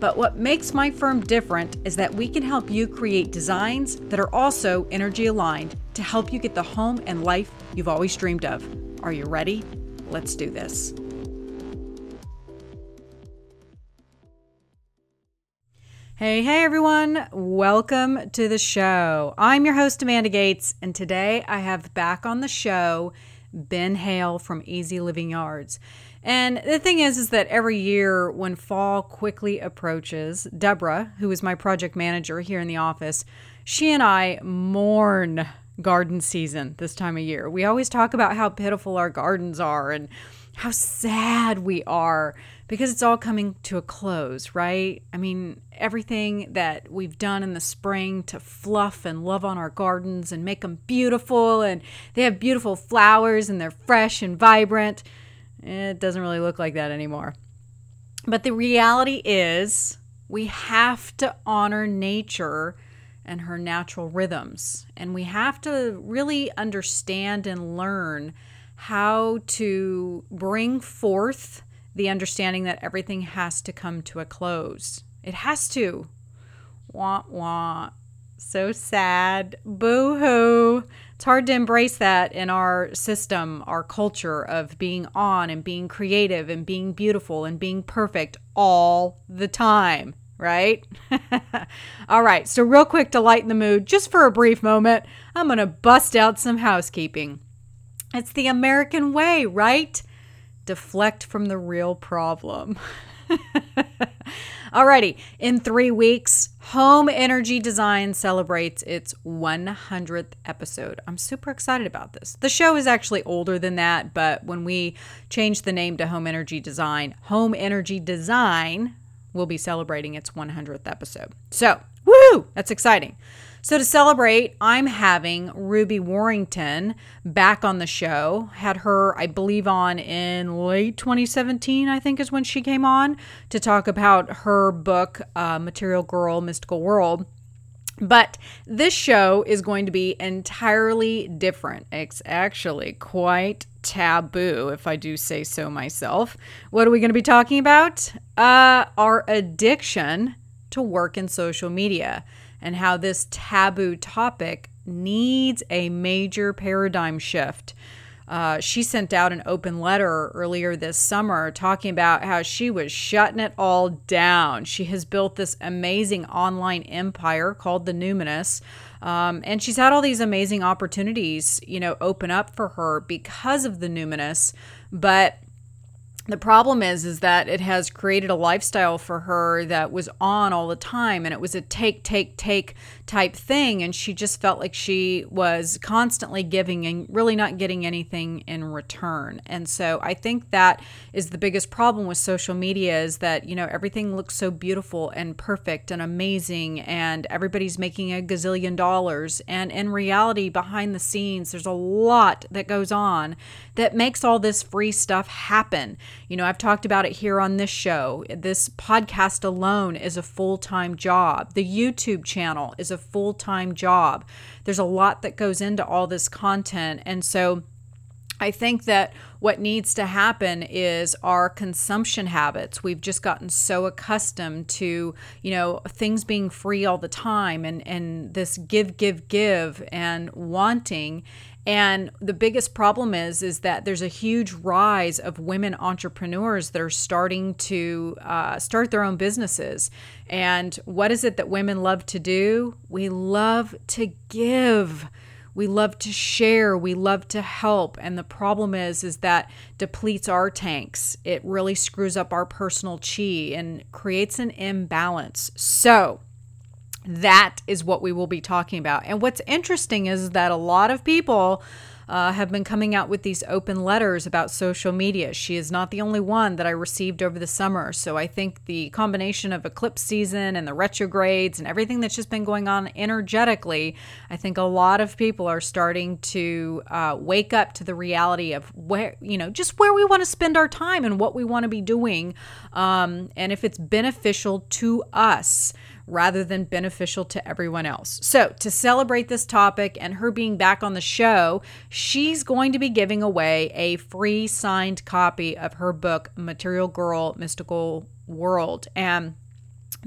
But what makes my firm different is that we can help you create designs that are also energy aligned to help you get the home and life you've always dreamed of. Are you ready? Let's do this. Hey, hey everyone, welcome to the show. I'm your host, Amanda Gates, and today I have back on the show Ben Hale from Easy Living Yards. And the thing is, is that every year when fall quickly approaches, Deborah, who is my project manager here in the office, she and I mourn garden season this time of year. We always talk about how pitiful our gardens are and how sad we are because it's all coming to a close, right? I mean, everything that we've done in the spring to fluff and love on our gardens and make them beautiful and they have beautiful flowers and they're fresh and vibrant it doesn't really look like that anymore. But the reality is, we have to honor nature and her natural rhythms. And we have to really understand and learn how to bring forth the understanding that everything has to come to a close. It has to. Wah wah. So sad. Boo hoo it's hard to embrace that in our system, our culture of being on and being creative and being beautiful and being perfect all the time, right? all right, so real quick to lighten the mood, just for a brief moment, I'm going to bust out some housekeeping. It's the American way, right? Deflect from the real problem. Alrighty, in three weeks, Home Energy Design celebrates its 100th episode. I'm super excited about this. The show is actually older than that, but when we changed the name to Home Energy Design, Home Energy Design will be celebrating its 100th episode. So, that's exciting. So, to celebrate, I'm having Ruby Warrington back on the show. Had her, I believe, on in late 2017, I think is when she came on to talk about her book, uh, Material Girl, Mystical World. But this show is going to be entirely different. It's actually quite taboo, if I do say so myself. What are we going to be talking about? Uh, our addiction to work in social media and how this taboo topic needs a major paradigm shift. Uh, she sent out an open letter earlier this summer talking about how she was shutting it all down. She has built this amazing online empire called the Numinous. Um, and she's had all these amazing opportunities, you know, open up for her because of the Numinous. But the problem is is that it has created a lifestyle for her that was on all the time and it was a take take take type thing and she just felt like she was constantly giving and really not getting anything in return and so i think that is the biggest problem with social media is that you know everything looks so beautiful and perfect and amazing and everybody's making a gazillion dollars and in reality behind the scenes there's a lot that goes on that makes all this free stuff happen you know, I've talked about it here on this show. This podcast alone is a full time job. The YouTube channel is a full time job. There's a lot that goes into all this content. And so, I think that what needs to happen is our consumption habits. We've just gotten so accustomed to, you know, things being free all the time and and this give give give and wanting and the biggest problem is is that there's a huge rise of women entrepreneurs that are starting to uh, start their own businesses. And what is it that women love to do? We love to give. We love to share. We love to help. And the problem is is that depletes our tanks. It really screws up our personal chi and creates an imbalance. So that is what we will be talking about. And what's interesting is that a lot of people uh, have been coming out with these open letters about social media. She is not the only one that I received over the summer. So I think the combination of eclipse season and the retrogrades and everything that's just been going on energetically, I think a lot of people are starting to uh, wake up to the reality of where, you know, just where we want to spend our time and what we want to be doing. Um, and if it's beneficial to us rather than beneficial to everyone else. So, to celebrate this topic and her being back on the show, she's going to be giving away a free signed copy of her book, Material Girl Mystical World. And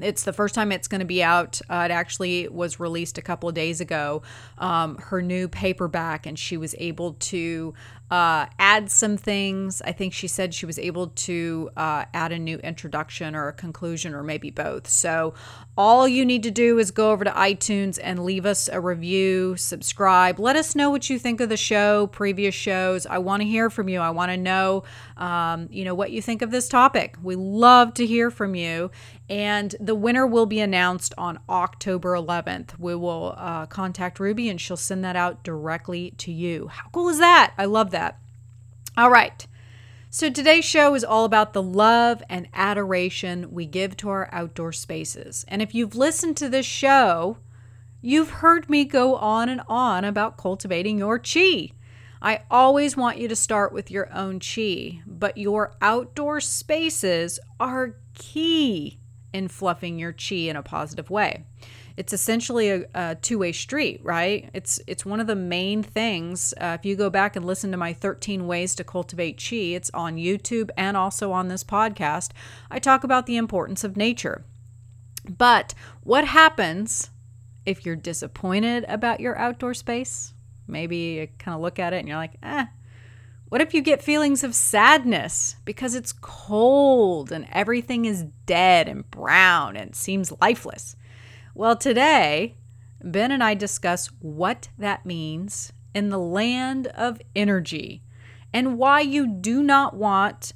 it's the first time it's going to be out. Uh, it actually was released a couple of days ago, um, her new paperback, and she was able to uh, add some things. I think she said she was able to uh, add a new introduction or a conclusion, or maybe both. So, all you need to do is go over to iTunes and leave us a review, subscribe. Let us know what you think of the show, previous shows. I want to hear from you. I want to know, um, you know, what you think of this topic. We love to hear from you. And the winner will be announced on October 11th. We will uh, contact Ruby and she'll send that out directly to you. How cool is that? I love that. All right. So today's show is all about the love and adoration we give to our outdoor spaces. And if you've listened to this show, you've heard me go on and on about cultivating your chi. I always want you to start with your own chi, but your outdoor spaces are key in fluffing your chi in a positive way. It's essentially a, a two-way street, right? It's it's one of the main things. Uh, if you go back and listen to my 13 ways to cultivate chi, it's on YouTube and also on this podcast. I talk about the importance of nature. But what happens if you're disappointed about your outdoor space? Maybe you kind of look at it and you're like, eh, what if you get feelings of sadness because it's cold and everything is dead and brown and seems lifeless? Well, today, Ben and I discuss what that means in the land of energy and why you do not want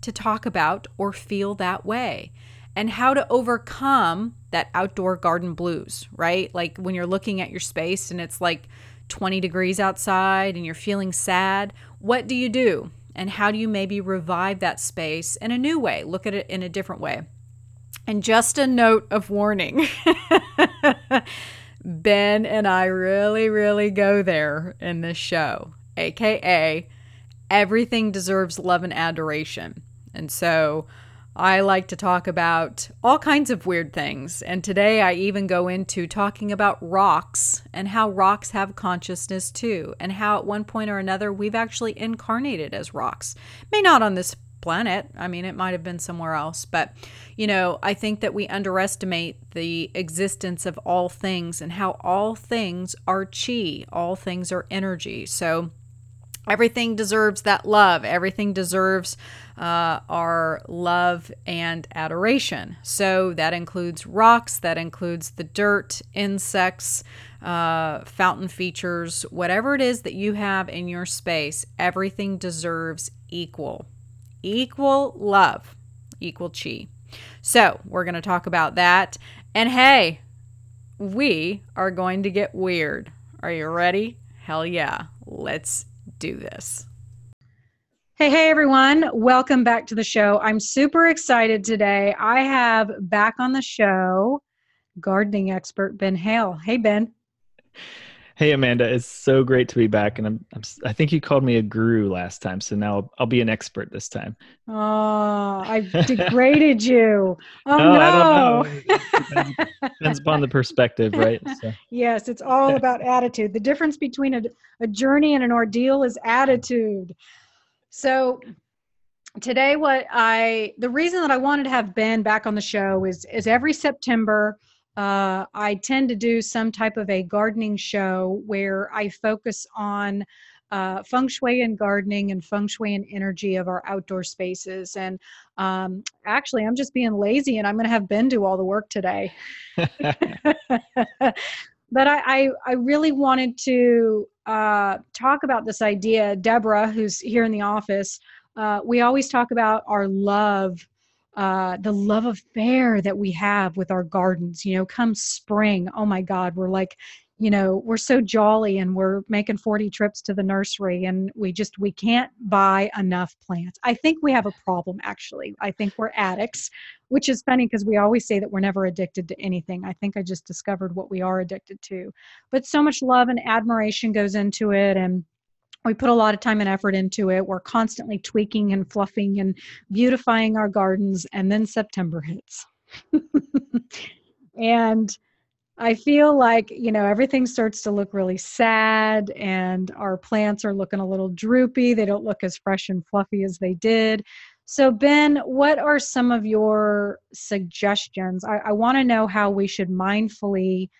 to talk about or feel that way and how to overcome that outdoor garden blues, right? Like when you're looking at your space and it's like 20 degrees outside and you're feeling sad, what do you do? And how do you maybe revive that space in a new way? Look at it in a different way. And just a note of warning Ben and I really, really go there in this show, aka everything deserves love and adoration. And so I like to talk about all kinds of weird things. And today I even go into talking about rocks and how rocks have consciousness too, and how at one point or another we've actually incarnated as rocks. May not on this planet. I mean, it might have been somewhere else. But, you know, I think that we underestimate the existence of all things and how all things are chi, all things are energy. So, everything deserves that love. Everything deserves uh, our love and adoration. So that includes rocks, that includes the dirt, insects, uh, fountain features, whatever it is that you have in your space, everything deserves equal, equal love, equal chi. So we're going to talk about that. And hey, we are going to get weird. Are you ready? Hell yeah. Let's do this. Hey, hey, everyone. Welcome back to the show. I'm super excited today. I have back on the show gardening expert Ben Hale. Hey, Ben. Hey, Amanda. It's so great to be back. And I'm, I'm i think you called me a guru last time. So now I'll, I'll be an expert this time. Oh, I degraded you. Oh, oh no. no. Depends, depends, upon the perspective, right? So. Yes, it's all about attitude. The difference between a, a journey and an ordeal is attitude. So today what I the reason that I wanted to have Ben back on the show is is every September uh, I tend to do some type of a gardening show where I focus on uh, feng shui and gardening and feng shui and energy of our outdoor spaces. And um, actually, I'm just being lazy and I'm going to have Ben do all the work today. but I, I, I, really wanted to uh, talk about this idea. Deborah, who's here in the office, uh, we always talk about our love, uh, the love affair that we have with our gardens. You know, come spring, oh my God, we're like you know we're so jolly and we're making 40 trips to the nursery and we just we can't buy enough plants. I think we have a problem actually. I think we're addicts which is funny because we always say that we're never addicted to anything. I think i just discovered what we are addicted to. But so much love and admiration goes into it and we put a lot of time and effort into it we're constantly tweaking and fluffing and beautifying our gardens and then september hits and I feel like, you know, everything starts to look really sad and our plants are looking a little droopy. They don't look as fresh and fluffy as they did. So, Ben, what are some of your suggestions? I, I want to know how we should mindfully.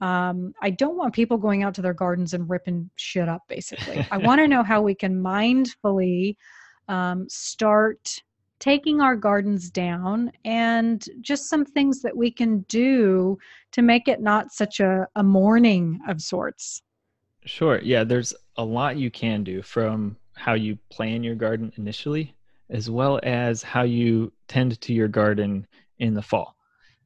Um, I don't want people going out to their gardens and ripping shit up, basically. I want to know how we can mindfully um, start taking our gardens down and just some things that we can do to make it not such a, a mourning of sorts. Sure. Yeah, there's a lot you can do from how you plan your garden initially, as well as how you tend to your garden in the fall.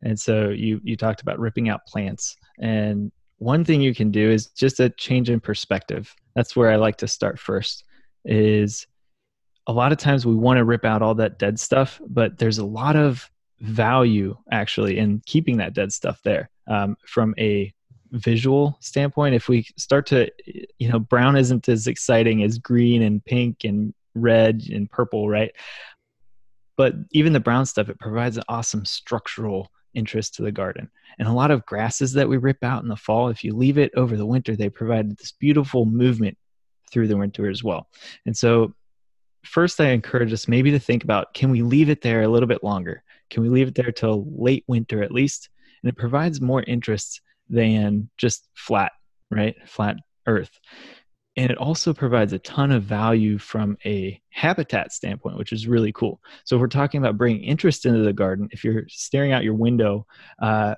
And so you you talked about ripping out plants. And one thing you can do is just a change in perspective. That's where I like to start first is a lot of times we want to rip out all that dead stuff, but there's a lot of value actually in keeping that dead stuff there um, from a visual standpoint. If we start to, you know, brown isn't as exciting as green and pink and red and purple, right? But even the brown stuff, it provides an awesome structural interest to the garden. And a lot of grasses that we rip out in the fall, if you leave it over the winter, they provide this beautiful movement through the winter as well. And so first I encourage us maybe to think about can we leave it there a little bit longer? Can we leave it there till late winter at least? And it provides more interest than just flat, right? Flat earth. And it also provides a ton of value from a habitat standpoint, which is really cool. So, if we're talking about bringing interest into the garden, if you're staring out your window, uh,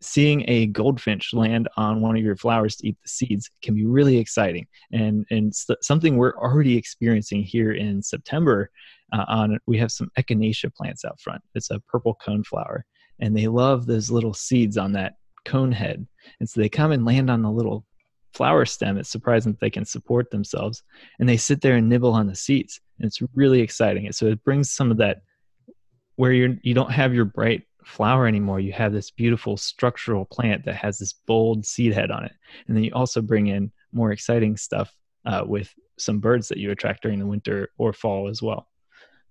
seeing a goldfinch land on one of your flowers to eat the seeds can be really exciting. And and something we're already experiencing here in september uh, on we have some echinacea plants out front. It's a purple cone flower and they love those little seeds on that cone head. And so they come and land on the little flower stem it's surprising that they can support themselves and they sit there and nibble on the seeds and it's really exciting so it brings some of that where you're you don't have your bright flower anymore. You have this beautiful structural plant that has this bold seed head on it. And then you also bring in more exciting stuff uh, with some birds that you attract during the winter or fall as well.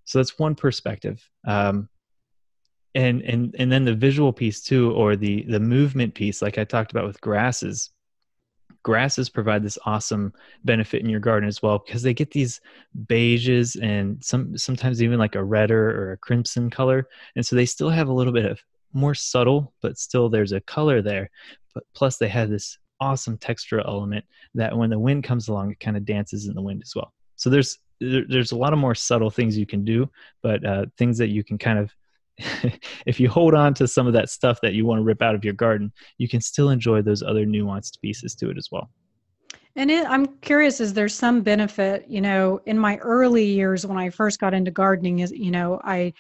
So that's one perspective. Um, and and and then the visual piece too, or the the movement piece, like I talked about with grasses grasses provide this awesome benefit in your garden as well because they get these beiges and some sometimes even like a redder or a crimson color and so they still have a little bit of more subtle but still there's a color there. But plus they have this awesome texture element that when the wind comes along it kind of dances in the wind as well. So there's there's a lot of more subtle things you can do but uh, things that you can kind of if you hold on to some of that stuff that you want to rip out of your garden, you can still enjoy those other nuanced pieces to it as well. And it, I'm curious, is there some benefit, you know, in my early years when I first got into gardening, is, you know, I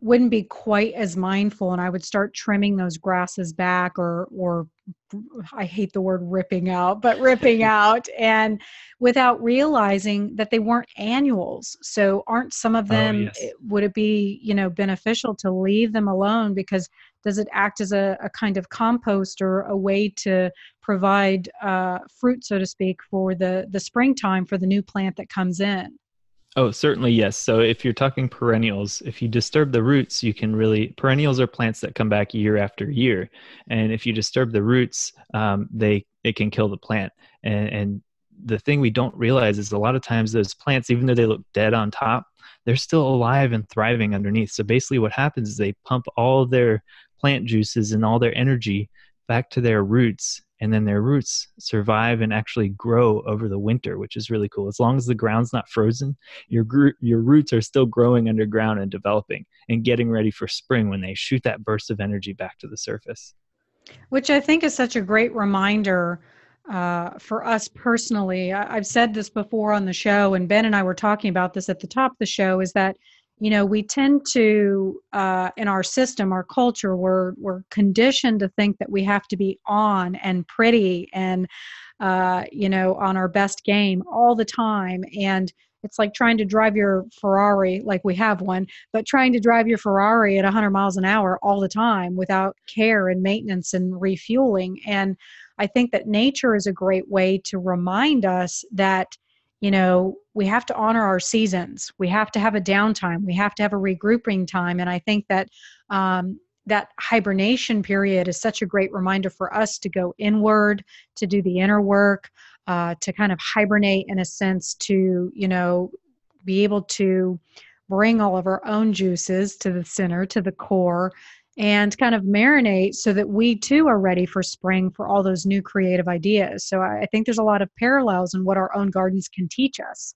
wouldn't be quite as mindful and I would start trimming those grasses back or, or I hate the word ripping out, but ripping out and without realizing that they weren't annuals. So aren't some of oh, them, oh, yes. Eh, would it be, you know, beneficial to leave them alone because does it act as a, a kind of compost or a way to provide uh, fruit, so to speak, for the, the springtime for the new plant that comes in? Oh, certainly, yes. So if you're talking perennials, if you disturb the roots, you can really, perennials are plants that come back year after year. And if you disturb the roots, um, they, it can kill the plant. And, and the thing we don't realize is a lot of times those plants, even though they look dead on top, they're still alive and thriving underneath. So basically what happens is they pump all their plant juices and all their energy back to their roots and then their roots survive and actually grow over the winter, which is really cool. As long as the ground's not frozen, your your roots are still growing underground and developing and getting ready for spring when they shoot that burst of energy back to the surface. Which I think is such a great reminder uh, for us personally. I, I've said this before on the show, and Ben and I were talking about this at the top of the show. Is that you know we tend to uh, in our system our culture we're we're conditioned to think that we have to be on and pretty and uh, you know on our best game all the time. And it's like trying to drive your ferrari like we have one but trying to drive your ferrari at 100 miles an hour all the time without care and maintenance and refueling. And i think that nature is a great way to remind us that you know, we have to honor our seasons. We have to have a downtime. We have to have a regrouping time. And I think that um, that hibernation period is such a great reminder for us to go inward, to do the inner work, uh, to kind of hibernate in a sense, to, you know, be able to bring all of our own juices to the center, to the core, and kind of marinate so that we too are ready for spring for all those new creative ideas. So I think there's a lot of parallels in what our own gardens can teach us.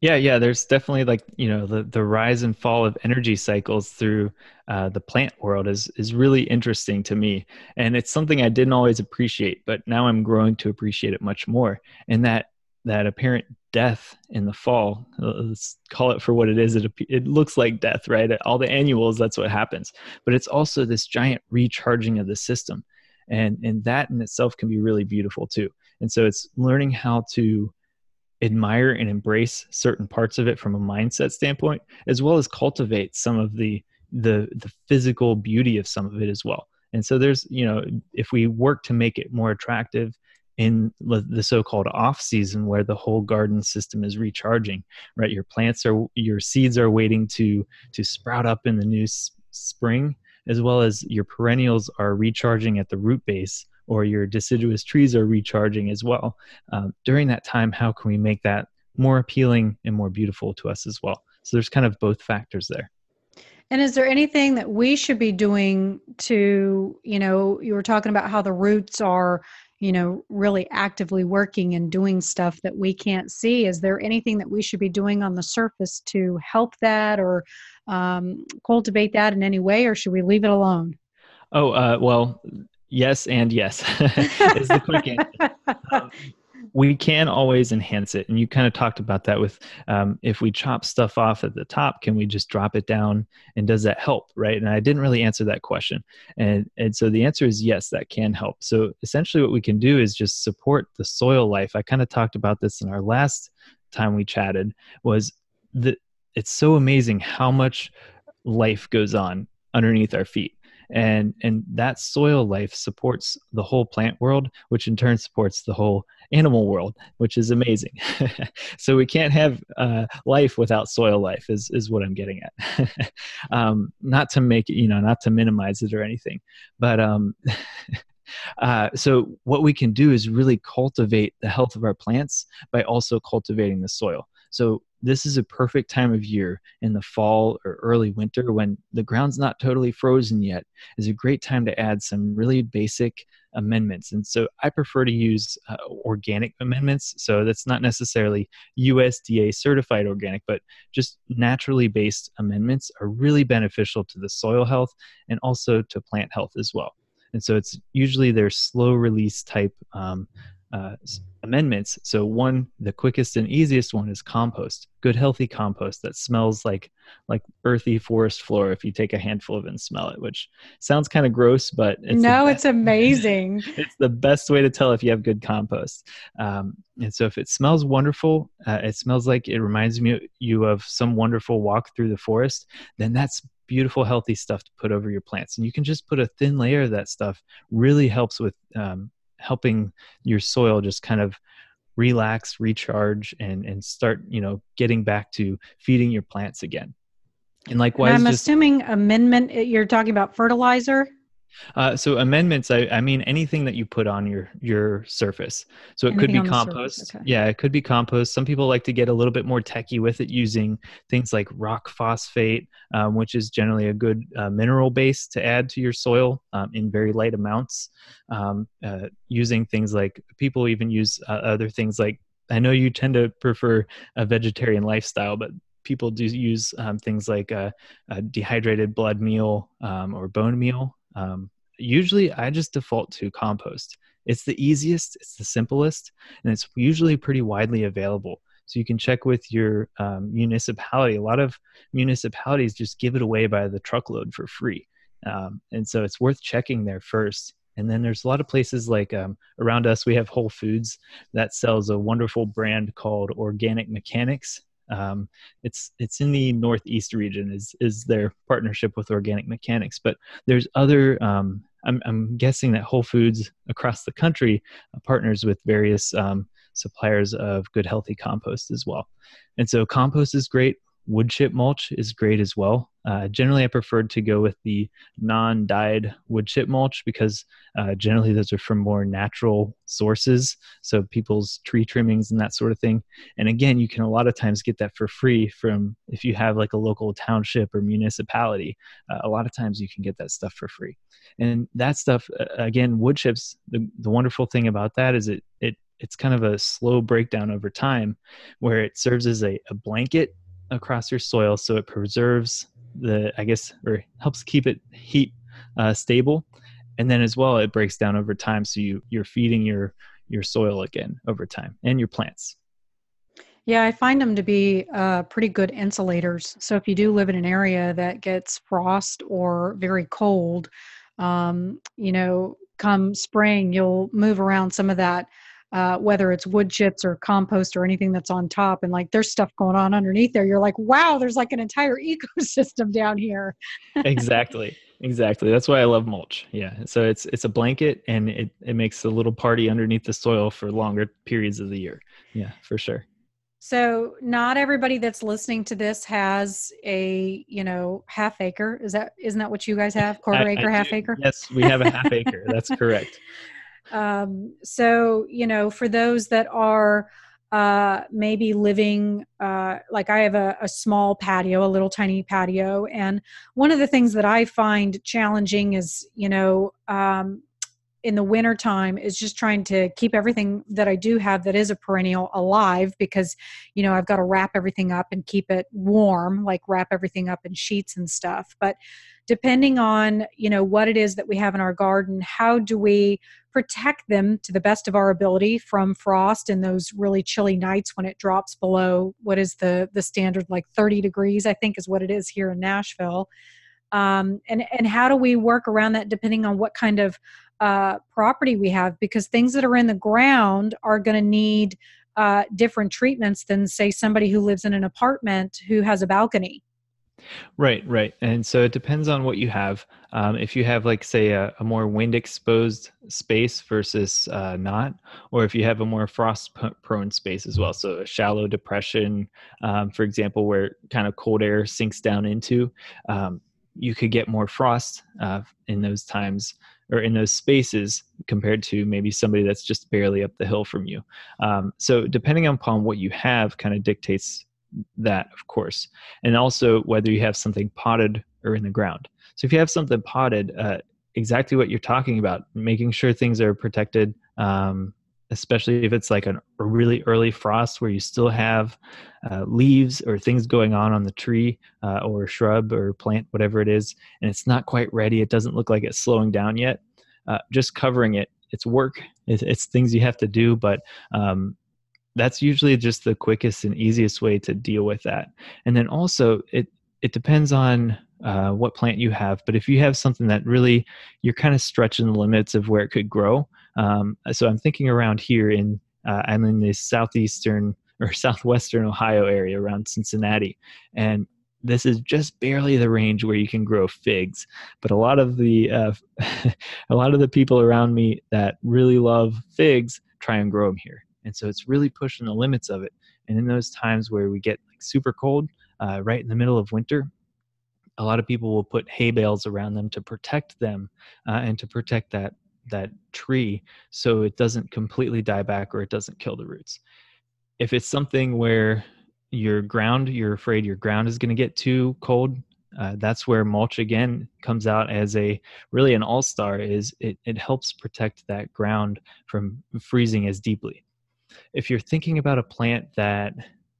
Yeah, yeah. There's definitely like you know the the rise and fall of energy cycles through uh, the plant world is is really interesting to me, and it's something I didn't always appreciate, but now I'm growing to appreciate it much more. And that that apparent death in the fall uh, let's call it for what it is it, it looks like death right? All the annuals that's what happens. But it's also this giant recharging of the system. And and that in itself can be really beautiful too. And so it's learning how to admire and embrace certain parts of it from a mindset standpoint as well as cultivate some of the the the physical beauty of some of it as well. And so there's you know if we work to make it more attractive in the so-called off season where the whole garden system is recharging right? Your plants are your seeds are waiting to to sprout up in the new s- spring as well as your perennials are recharging at the root base or your deciduous trees are recharging as well. Um, during that time how can we make that more appealing and more beautiful to us as well? So there's kind of both factors there. And is there anything that we should be doing to, you know, you were talking about how the roots are you know, really actively working and doing stuff that we can't see. Is there anything that we should be doing on the surface to help that or um, cultivate that in any way, or should we leave it alone? Oh, uh, well, yes and yes is the quick answer. Um, we can always enhance it and you kind of talked about that with um, if we chop stuff off at the top can we just drop it down and does that help right? And i didn't really answer that question and and so the answer is yes that can help. So essentially what we can do is just support the soil life. I kind of talked about this in our last time we chatted was that it's so amazing how much life goes on underneath our feet and and that soil life supports the whole plant world which in turn supports the whole animal world which is amazing so we can't have uh, life without soil life is is what i'm getting at um, not to make it you know not to minimize it or anything but um, Uh, so what we can do is really cultivate the health of our plants by also cultivating the soil. So this is a perfect time of year in the fall or early winter when the ground's not totally frozen yet is a great time to add some really basic amendments. And so i prefer to use uh, organic amendments. So that's not necessarily usda certified organic but just naturally based amendments are really beneficial to the soil health and also to plant health as well. And so it's usually their slow release type um, uh, amendments. So one, the quickest and easiest one is compost. Good healthy compost that smells like like earthy forest floor if you take a handful of it and smell it, which sounds kind of gross, but it's no, it's amazing. it's the best way to tell if you have good compost. Um, and so if it smells wonderful, uh, it smells like it reminds me you of some wonderful walk through the forest, then that's beautiful healthy stuff to put over your plants and you can just put a thin layer of that stuff really helps with um, helping your soil just kind of relax, recharge, and and start you know getting back to feeding your plants again. And likewise, and I'm just, assuming amendment. You're talking about fertilizer. Uh, so amendments, I, I, mean anything that you put on your your surface. So it anything could be compost. Okay. Yeah, it could be compost. Some people like to get a little bit more techy with it, using things like rock phosphate, um, which is generally a good uh, mineral base to add to your soil um, in very light amounts. Um, uh, using things like people even use uh, other things like I know you tend to prefer a vegetarian lifestyle, but people do use um, things like uh, dehydrated blood meal um, or bone meal um, usually, I just default to compost. It's the easiest, it's the simplest, and it's usually pretty widely available. So you can check with your um, municipality. A lot of municipalities just give it away by the truckload for free. Um, and so it's worth checking there first. And then there's a lot of places like um, around us, we have Whole Foods that sells a wonderful brand called Organic Mechanics. Um, it's it's in the northeast region is is their partnership with Organic Mechanics, but there's other. Um, I'm, I'm guessing that Whole Foods across the country uh, partners with various um, suppliers of good healthy compost as well. And so compost is great wood chip mulch is great as well. Uh, generally, I prefer to go with the non dyed wood chip mulch because uh, generally those are from more natural sources. So, people's tree trimmings and that sort of thing. And again, you can a lot of times get that for free from if you have like a local township or municipality. Uh, a lot of times you can get that stuff for free. And that stuff, again, wood chips, the, the wonderful thing about that is it, it it's kind of a slow breakdown over time where it serves as a, a blanket across your soil so it preserves the i guess or helps keep it heat uh, stable. And then as well it breaks down over time so you you're feeding your your soil again over time and your plants. Yeah i find them to be uh, pretty good insulators. So if you do live in an area that gets frost or very cold um, you know come spring you'll move around some of that uh, whether it's wood chips or compost or anything that's on top and like there's stuff going on underneath there you're like wow there's like an entire ecosystem down here. Exactly. Exactly. That's why i love mulch. Yeah. So it's it's a blanket and it, it makes a little party underneath the soil for longer periods of the year. Yeah for sure. So not everybody that's listening to this has a you know half acre. Is that isn't that what you guys have? Quarter I, acre I half acre? Yes we have a half acre. That's correct um, so, you know, for those that are uh, maybe living, uh, like I have a, a small patio, a little tiny patio. And one of the things that I find challenging is, you know, um, in the winter time is just trying to keep everything that I do have that is a perennial alive because you know I've got to wrap everything up and keep it warm like wrap everything up in sheets and stuff but depending on you know what it is that we have in our garden how do we protect them to the best of our ability from frost and those really chilly nights when it drops below what is the the standard like 30 degrees i think is what it is here in nashville. Um, and and how do we work around that depending on what kind of uh, property we have? Because things that are in the ground are going to need uh, different treatments than say somebody who lives in an apartment who has a balcony Right, right. And so it depends on what you have. Um, if you have, like, say, a, a more wind exposed space versus uh, not, or if you have a more frost prone space as well. So a shallow depression, um, for example, where kind of cold air sinks down into, um, you could get more frost uh, in those times or in those spaces compared to maybe somebody that's just barely up the hill from you. Um, so depending upon what you have, kind of dictates that, of course, and also whether you have something potted or in the ground. So if you have something potted, uh, exactly what you're talking about, making sure things are protected, um, especially if it's like an, a really early frost where you still have uh, leaves or things going on on the tree uh, or shrub or plant, whatever it is, and it's not quite ready. It doesn't look like it's slowing down yet. Uh, just covering it, it's work. It's, it's, things you have to do, but um, that's usually just the quickest and easiest way to deal with that. And then also it it depends on uh, what plant you have. But if you have something that really you're kind of stretching the limits of where it could grow. Um, so I'm thinking around here in uh, I'm in the southeastern or southwestern Ohio area around Cincinnati, and this is just barely the range where you can grow figs. But a lot of the uh, a lot of the people around me that really love figs try and grow them here and so it's really pushing the limits of it. And in those times where we get like super cold uh, right in the middle of winter a lot of people will put hay bales around them to protect them uh, and to protect that that tree so it doesn't completely die back or it doesn't kill the roots. If it's something where your ground you're afraid your ground is going to get too cold uh, that's where mulch again comes out as a really an all-star is it, it helps protect that ground from freezing as deeply if you're thinking about a plant that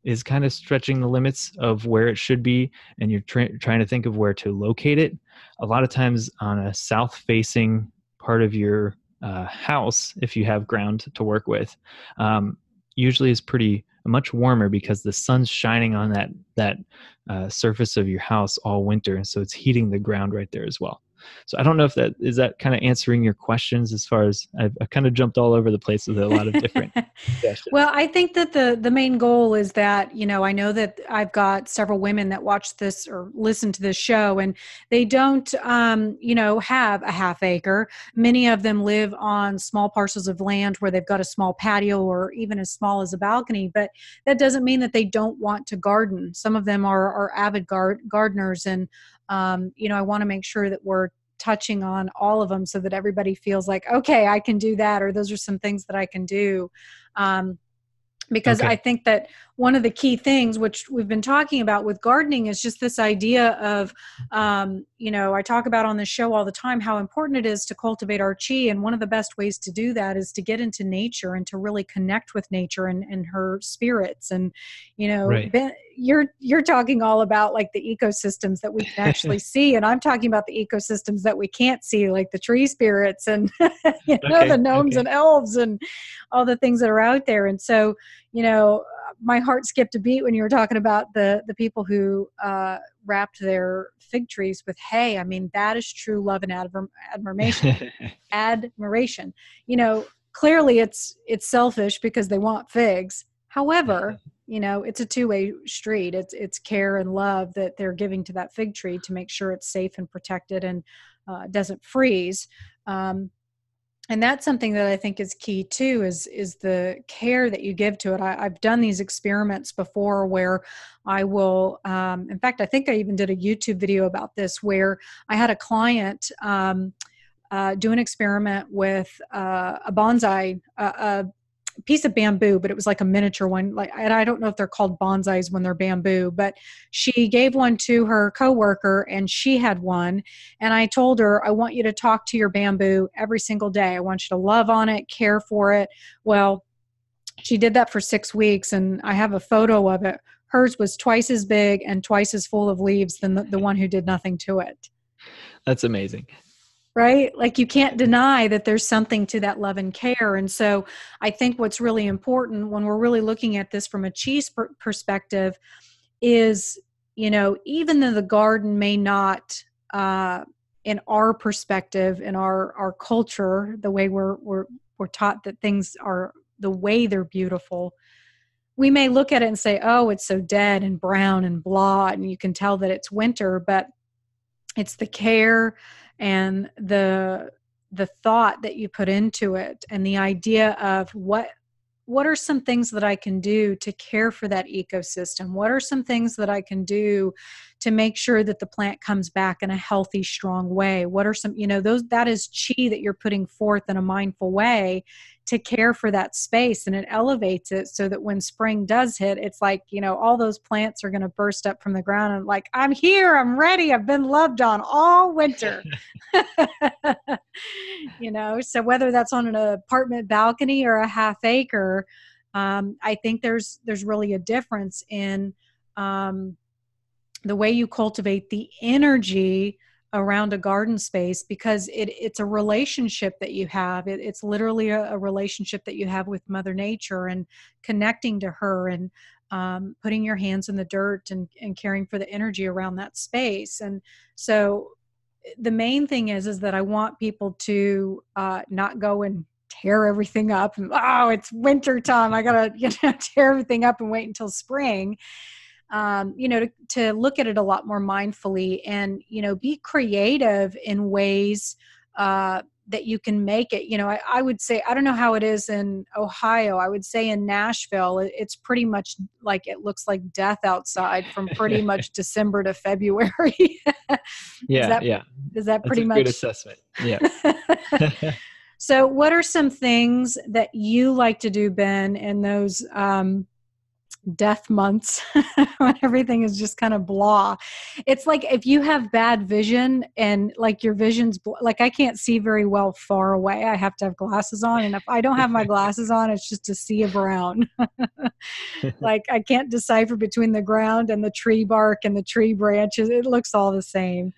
is kind of stretching the limits of where it should be and you're tra- trying to think of where to locate it a lot of times on a south facing part of your uh, house if you have ground to work with um, usually is pretty much warmer because the sun's shining on that that uh, surface of your house all winter, and so it's heating the ground right there as well. So I don't know if that is that kind of answering your questions as far as I've, I kind of jumped all over the place with a lot of different. well, I think that the the main goal is that you know I know that I've got several women that watch this or listen to this show, and they don't um, you know have a half acre. Many of them live on small parcels of land where they've got a small patio or even as small as a balcony. But that doesn't mean that they don't want to garden. Some of them are are avid gar- gardeners and um, you know i want to make sure that we're touching on all of them so that everybody feels like okay i can do that or those are some things that i can do um, because okay. I think that one of the key things, which we've been talking about with gardening, is just this idea of, um, you know, I talk about on the show all the time how important it is to cultivate our chi, and one of the best ways to do that is to get into nature and to really connect with nature and, and her spirits. And you know, right. ben, you're you're talking all about like the ecosystems that we can actually see, and I'm talking about the ecosystems that we can't see, like the tree spirits and you know okay. the gnomes okay. and elves and all the things that are out there. And so you know, my heart skipped a beat when you were talking about the the people who uh, wrapped their fig trees with hay. I mean, that is true love and adver- admiration. admiration. You know, clearly it's it's selfish because they want figs. However, you know, it's a two-way street. It's it's care and love that they're giving to that fig tree to make sure it's safe and protected and uh, doesn't freeze. Um, and that's something that i think is key too is is the care that you give to it. I, have done these experiments before where i will um, in fact i think i even did a youtube video about this where i had a client um, uh, do an experiment with uh, a bonsai uh, piece of bamboo, but it was like a miniature one. Like, and I don't know if they're called bonsais when they're bamboo, but she gave one to her coworker and she had one. And I told her, I want you to talk to your bamboo every single day. I want you to love on it, care for it. Well, she did that for six weeks, and I have a photo of it. Hers was twice as big and twice as full of leaves than the, the one who did nothing to it. That's amazing right? Like you can't deny that there's something to that love and care. And so I think what's really important when we're really looking at this from a chi's per- perspective is, you know, even though the garden may not, uh, in our perspective, in our our culture, the way we're we're we're taught that things are the way they're beautiful, we may look at it and say, "Oh, it's so dead and brown and blah," and you can tell that it's winter, but it's the care and the the thought that you put into it and the idea of what what are some things that I can do to care for that ecosystem? What are some things that I can do to make sure that the plant comes back in a healthy, strong way? What are some, you know, those that is chi that you're putting forth in a mindful way to care for that space and it elevates it so that when spring does hit it's like you know all those plants are going to burst up from the ground and like i'm here i'm ready i've been loved on all winter. You know so whether that's on an apartment balcony or a half acre um, i think there's there's really a difference in um, the way you cultivate the energy around a garden space because it, it's a relationship that you have. It, it's literally a, a, relationship that you have with Mother Nature and connecting to her and um, putting your hands in the dirt and, and caring for the energy around that space. And so the main thing is is that I want people to uh, not go and tear everything up and oh it's winter time I gotta you know tear everything up and wait until spring um, you know, to, to look at it a lot more mindfully and, you know, be creative in ways uh, that you can make it. You know, I, I, would say, I don't know how it is in Ohio. I would say in Nashville, it's pretty much like it looks like death outside from pretty much December to February. yeah. That, yeah. Is that pretty much good assessment? Yeah. so, what are some things that you like to do, Ben, in those um, death months when everything is just kind of blah. It's like if you have bad vision and like your vision's bl- like I can't see very well far away. I have to have glasses on and if I don't have my glasses on it's just a sea of brown. like I can't decipher between the ground and the tree bark and the tree branches. It looks all the same.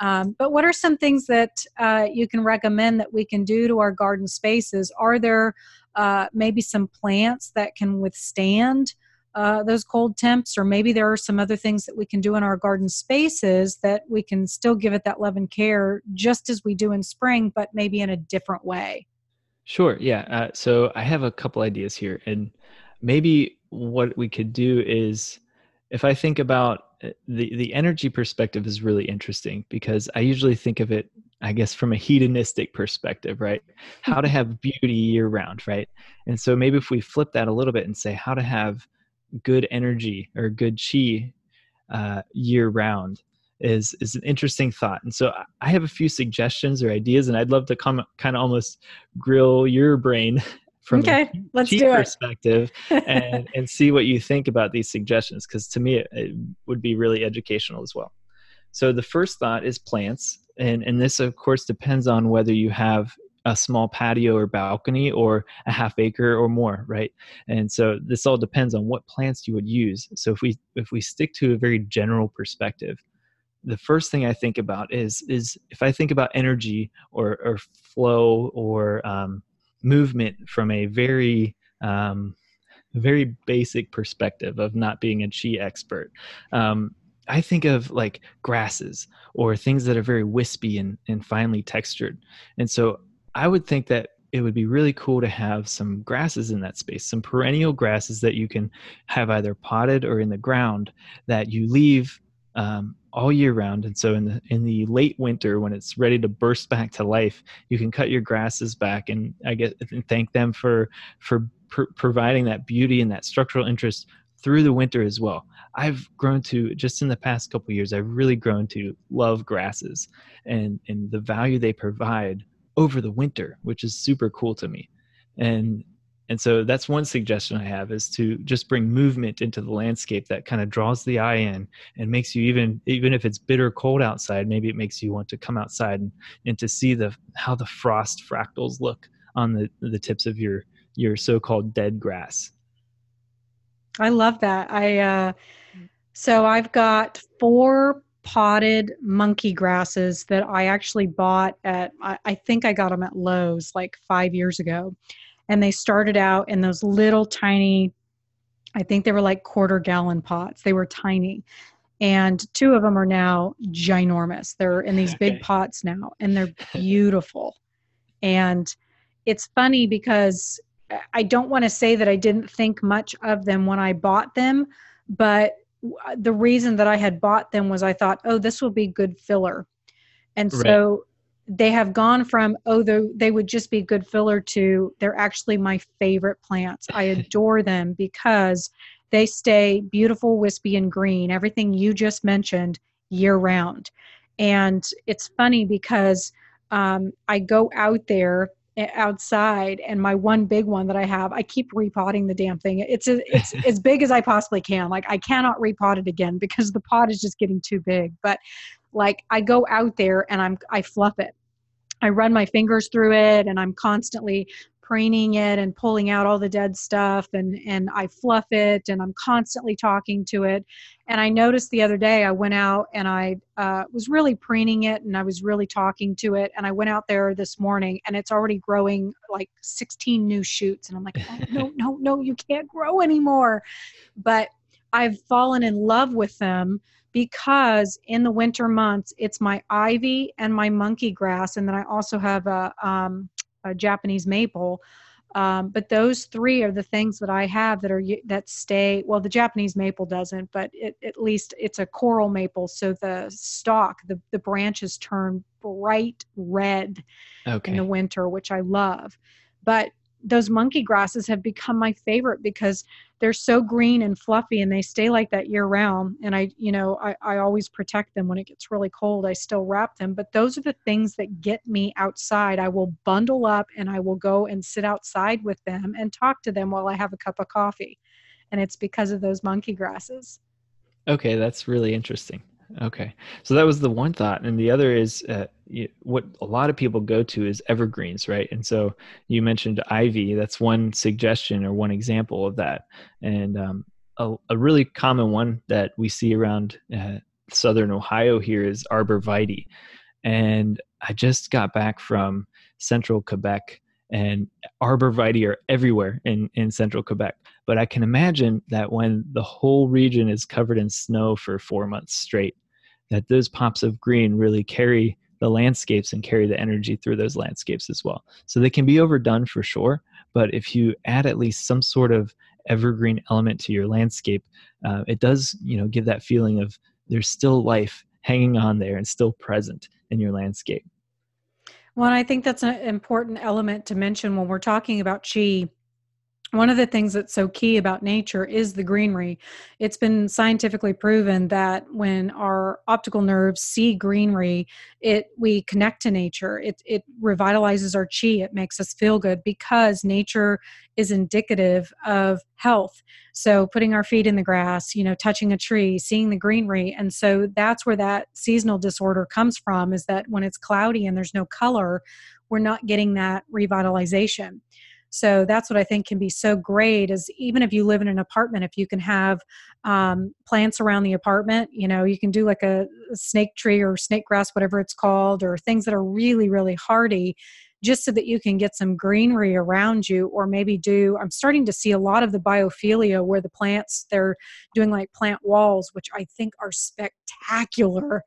Um, but what are some things that uh, you can recommend that we can do to our garden spaces? Are there uh, maybe some plants that can withstand uh, those cold temps, or maybe there are some other things that we can do in our garden spaces that we can still give it that love and care just as we do in spring, but maybe in a different way. Sure. Yeah. Uh, so I have a couple ideas here, and maybe what we could do is, if I think about uh, the the energy perspective is really interesting because I usually think of it, I guess, from a hedonistic perspective, right? How to have beauty year round, right? And so maybe if we flip that a little bit and say how to have good energy or good chi uh, year round is is an interesting thought. And so I have a few suggestions or ideas, and I'd love to come kind of almost grill your brain from okay, a let's do perspective and and see what you think about these suggestions because to me it, it would be really educational as well. So the first thought is plants, and and this of course depends on whether you have a small patio or balcony or a half acre or more right and so this all depends on what plants you would use so if we if we stick to a very general perspective the first thing i think about is is if i think about energy or or flow or um, movement from a very um, very basic perspective of not being a chi expert um, I think of like grasses or things that are very wispy and, and finely textured. And so I would think that it would be really cool to have some grasses in that space, some perennial grasses that you can have either potted or in the ground that you leave um, all year round. And so in the in the late winter, when it's ready to burst back to life, you can cut your grasses back and I guess and thank them for for pr- providing that beauty and that structural interest through the winter as well. I've grown to just in the past couple years, I've really grown to love grasses and and the value they provide over the winter, which is super cool to me. And and so that's one suggestion I have is to just bring movement into the landscape that kind of draws the eye in and makes you even even if it's bitter cold outside, maybe it makes you want to come outside and, and to see the how the frost fractals look on the the tips of your your so-called dead grass. I love that. I uh so I've got four potted monkey grasses that I actually bought at, I, I, think I got them at Lowe's like five years ago. And they started out in those little tiny, I think they were like quarter gallon pots. They were tiny. And two of them are now ginormous. They're in these big pots now and they're beautiful. and it's funny because I don't want to say that I didn't think much of them when I bought them, but the reason that I had bought them was I thought, oh, this will be good filler. And right. so they have gone from, oh, they would just be good filler to they're actually my favorite plants. I adore them because they stay beautiful, wispy, and green, everything you just mentioned year round. And it's funny because um, I go out there outside and my one big one that i have i keep repotting the damn thing. It's a, it's as big as i possibly can. Like i cannot repot it again because the pot is just getting too big. But like i go out there and i'm i fluff it. I run my fingers through it and i'm constantly preening it and pulling out all the dead stuff and and I fluff it and I'm constantly talking to it. And I noticed the other day I went out and I uh, was really preening it and I was really talking to it and I went out there this morning and it's already growing like 16 new shoots and I'm like oh, no no no you can't grow anymore. But I've fallen in love with them because in the winter months it's my ivy and my monkey grass and then I also have a um, a Japanese maple. Um, but those three are the things that I have that are that stay. Well, the Japanese maple doesn't, but it, at least it's a coral maple, so the stalk, the the branches turn bright red okay. in the winter, which I love. But those monkey grasses have become my favorite because they're so green and fluffy and they stay like that year round. And i you know I, I always protect them when it gets really cold. I still wrap them but those are the things that get me outside. I will bundle up and i will go and sit outside with them and talk to them while i have a cup of coffee. And it's because of those monkey grasses. Okay that's really interesting Okay, so that was the one thought, and the other is uh, what a lot of people go to is evergreens, right? And so you mentioned ivy. That's one suggestion or one example of that, and um, a, a, really common one that we see around uh, southern Ohio here is arborvitae. And I just got back from central Quebec, and arborvitae are everywhere in, in central Quebec. But I can imagine that when the whole region is covered in snow for four months straight, that those pops of green really carry the landscapes and carry the energy through those landscapes as well. So they can be overdone for sure, but if you add at least some sort of evergreen element to your landscape, uh, it does you know give that feeling of there's still life hanging on there and still present in your landscape. Well, I think that's an important element to mention when we're talking about chi one of the things that's so key about nature is the greenery. It's been scientifically proven that when our optical nerves see greenery, it we connect to nature. It it revitalizes our chi. It makes us feel good because nature is indicative of health. So putting our feet in the grass, you know, touching a tree, seeing the greenery, and so that's where that seasonal disorder comes from. Is that when it's cloudy and there's no color, we're not getting that revitalization. So that's what I think can be so great is even if you live in an apartment, if you can have um, plants around the apartment, you know, you can do like a, a snake tree or snake grass, whatever it's called, or things that are really, really hardy just so that you can get some greenery around you or maybe do i'm starting to see a lot of the biophilia where the plants they're doing like plant walls which i think are spectacular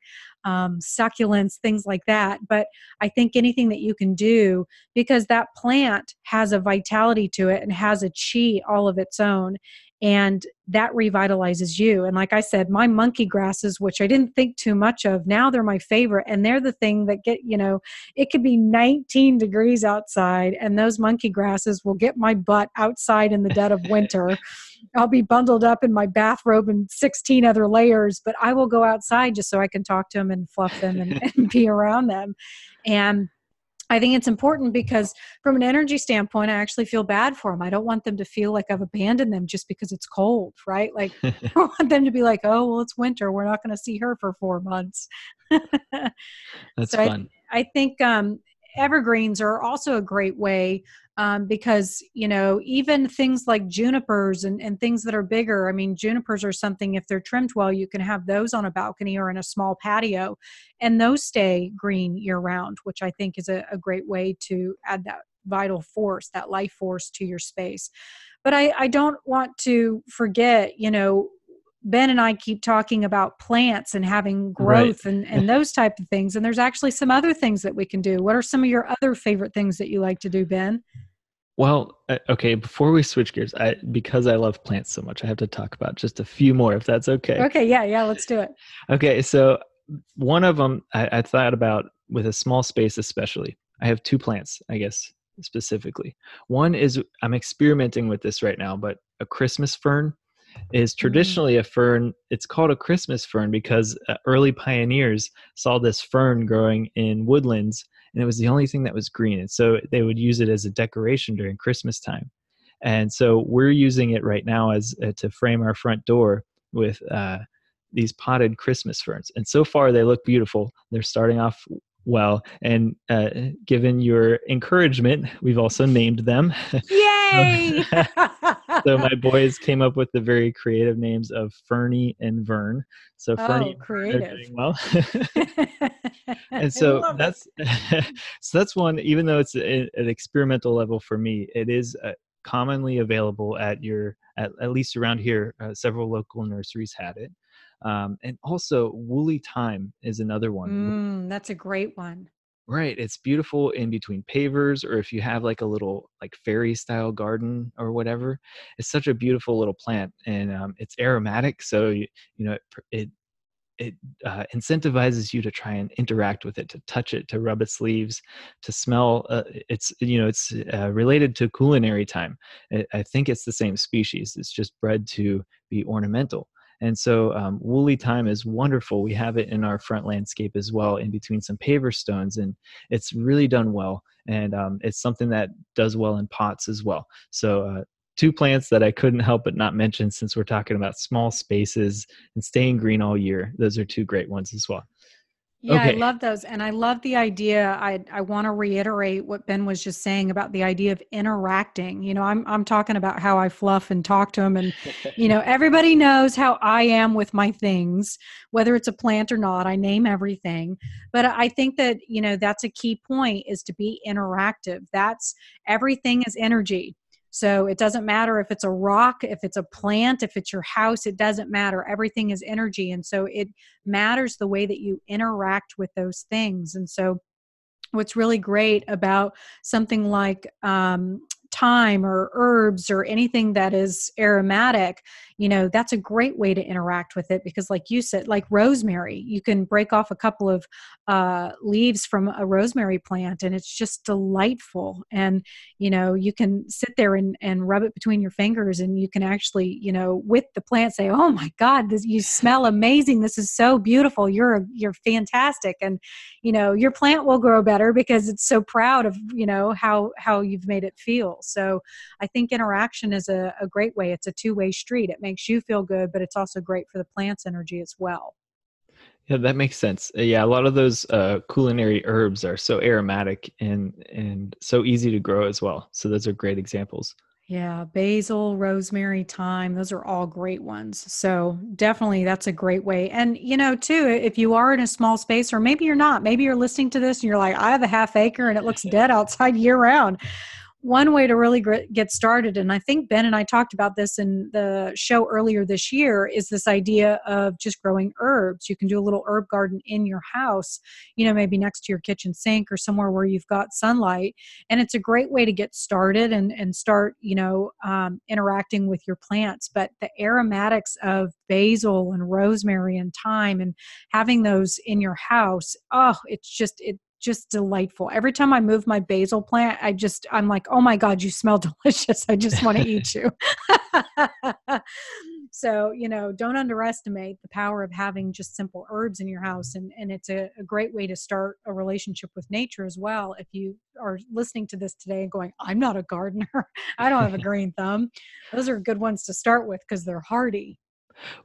um, succulents, things like that. But I think anything that you can do, because that plant has a vitality to it and has a chi all of its own and that revitalizes you. And like i said my monkey grasses which i didn't think too much of now they're my favorite. And they're the thing that get you know it could be 19 degrees outside and those monkey grasses will get my butt outside in the dead of winter. I'll be bundled up in my bathrobe and 16 other layers but i will go outside just so i can talk to them and fluff them and, and be around them. And I think it's important because from an energy standpoint, I actually feel bad for them. I don't want them to feel like I've abandoned them just because it's cold, right? Like I don't want them to be like, oh, well, it's winter. We're not going to see her for four months. That's so fun. I, I think um, evergreens are also a great way um, because you know even things like junipers and, and things that are bigger i mean junipers are something if they're trimmed well you can have those on a balcony or in a small patio and those stay green year round which i think is a, a great way to add that vital force that life force to your space. But I, I don't want to forget you know Ben and I keep talking about plants and having growth right. and, and those type of things. And there's actually some other things that we can do. What are some of your other favorite things that you like to do, Ben? Well, uh, okay, before we switch gears, I because I love plants so much, I have to talk about just a few more if that's okay. Okay, yeah, yeah, let's do it. Okay, so one of them I, I thought about with a small space especially. I have two plants, I guess, specifically. One is I'm experimenting with this right now, but a Christmas fern is mm. traditionally a fern. It's called a Christmas fern because uh, early pioneers saw this fern growing in woodlands, and it was the only thing that was green. And so they would use it as a decoration during Christmas time. And so we're using it right now as uh, to frame our front door with uh, these potted Christmas ferns. And so far, they look beautiful. They're starting off well. And uh, given your encouragement, we've also named them. Yay! so my boys came up with the very creative names of Fernie and Vern. So oh, Fernie, creative. doing well. and so that's so that's one. Even though it's a, an experimental level for me, it is uh, commonly available at your at, at least around here. Uh, several local nurseries had it. Um, and also, woolly thyme is another one. Mm, that's a great one. Right. It's beautiful in between pavers, or if you have like a little like fairy style garden or whatever. It's such a beautiful little plant, and um, it's aromatic, so you, you know it it, it uh, incentivizes you to try and interact with it, to touch it, to rub its leaves, to smell. Uh, it's you know it's uh, related to culinary thyme. I, I think it's the same species. It's just bred to be ornamental. And so um, woolly thyme is wonderful. We have it in our front landscape as well, in between some paver stones, and it's really done well. And um, it's something that does well in pots as well. So uh, two plants that I couldn't help but not mention since we're talking about small spaces and staying green all year. Those are two great ones as well. Yeah, okay. I love those. And I love the idea. I I want to reiterate what Ben was just saying about the idea of interacting. You know, I'm I'm talking about how I fluff and talk to him and you know, everybody knows how I am with my things, whether it's a plant or not. I name everything. But I think that, you know, that's a key point is to be interactive. That's everything is energy. So it doesn't matter if it's a rock, if it's a plant, if it's your house, it doesn't matter. Everything is energy. And so it matters the way that you interact with those things. And so what's really great about something like um, thyme or herbs or anything that is aromatic you know that's a great way to interact with it because like you said like rosemary you can break off a couple of uh, leaves from a rosemary plant and it's just delightful. And you know you can sit there and, and rub it between your fingers and you can actually you know with the plant say oh my god this, you smell amazing. This is so beautiful. You're you're fantastic. And you know your plant will grow better because it's so proud of you know how how you've made it feel. So i think interaction is a, a great way. It's a two-way street. It makes you feel good, but it's also great for the plant's energy as well. Yeah, that makes sense. Uh, yeah, a lot of those uh, culinary herbs are so aromatic and and so easy to grow as well. So those are great examples. Yeah, basil, rosemary, thyme, those are all great ones. So, definitely that's a great way. And, you know, too, if you are in a small space, or maybe you're not, maybe you're listening to this and you're like, I have a half acre and it looks dead outside year round one way to really get started, and I think Ben and I talked about this in the show earlier this year, is this idea of just growing herbs. You can do a little herb garden in your house, you know, maybe next to your kitchen sink or somewhere where you've got sunlight. And it's a great way to get started and, and start, you know, um, interacting with your plants. But the aromatics of basil and rosemary and thyme and having those in your house, oh, it's just, it just delightful. Every time I move my basil plant, I just I'm like, "Oh my god, you smell delicious. I just want to eat you." so, you know, don't underestimate the power of having just simple herbs in your house and and it's a, a great way to start a relationship with nature as well. If you are listening to this today and going, "I'm not a gardener. I don't have a green thumb." Those are good ones to start with because they're hardy.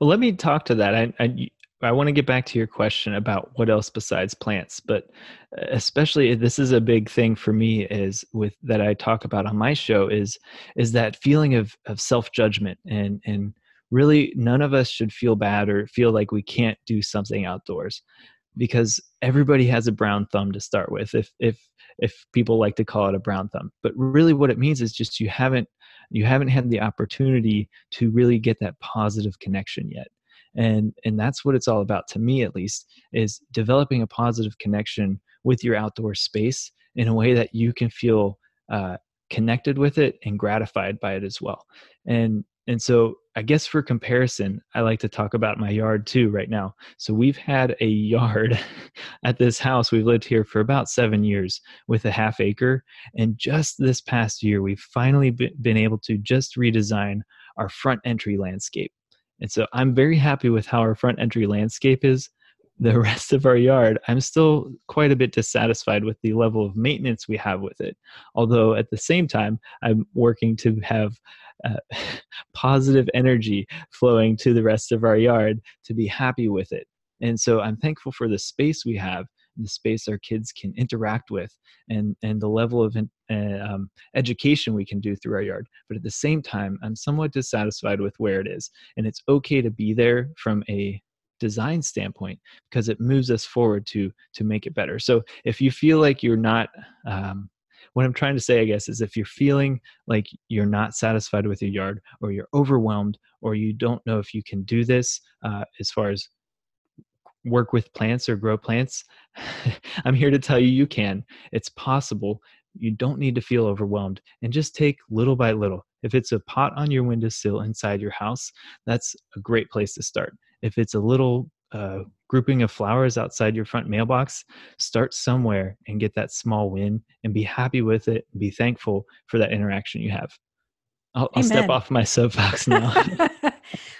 Well, let me talk to that. I, I, I want to get back to your question about what else besides plants, but uh, especially this is a big thing for me is with that I talk about on my show is is that feeling of of self-judgment and and really none of us should feel bad or feel like we can't do something outdoors because everybody has a brown thumb to start with if if if people like to call it a brown thumb but really what it means is just you haven't you haven't had the opportunity to really get that positive connection yet and and that's what it's all about to me at least is developing a positive connection with your outdoor space in a way that you can feel uh, connected with it and gratified by it as well. And and so i guess for comparison i like to talk about my yard too right now. So we've had a yard at this house. We've lived here for about seven years with a half acre and just this past year we've finally been able to just redesign our front entry landscape and so I'm very happy with how our front entry landscape is. The rest of our yard, I'm still quite a bit dissatisfied with the level of maintenance we have with it. Although at the same time, I'm working to have uh, positive energy flowing to the rest of our yard to be happy with it. And so I'm thankful for the space we have the space our kids can interact with and and the level of uh, um, education we can do through our yard. But at the same time i'm somewhat dissatisfied with where it is and it's okay to be there from a design standpoint because it moves us forward to to make it better. So if you feel like you're not um, what i'm trying to say i guess is if you're feeling like you're not satisfied with your yard or you're overwhelmed or you don't know if you can do this uh, as far as work with plants or grow plants, I'm here to tell you you can. It's possible. You don't need to feel overwhelmed and just take little by little. If it's a pot on your windowsill inside your house, that's a great place to start. If it's a little uh, grouping of flowers outside your front mailbox, start somewhere and get that small win and be happy with it and be thankful for that interaction you have. I'll, I'll step off my soapbox now.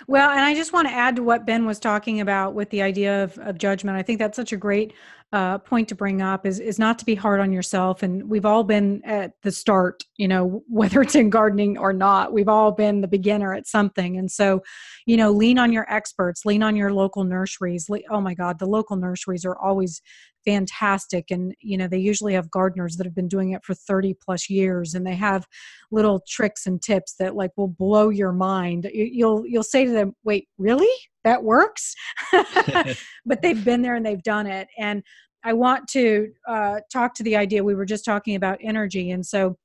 well, and I just want to add to what Ben was talking about with the idea of, of judgment. I think that's such a great uh, point to bring up is is not to be hard on yourself. And we've all been at the start, you know, whether it's in gardening or not. We've all been the beginner at something, and so, you know, lean on your experts, lean on your local nurseries. Oh my God, the local nurseries are always fantastic and you know they usually have gardeners that have been doing it for 30 plus years and they have little tricks and tips that like will blow your mind. You'll you'll say to them wait really? That works? But they've been there and they've done it and i want to uh, talk to the idea. We were just talking about energy and so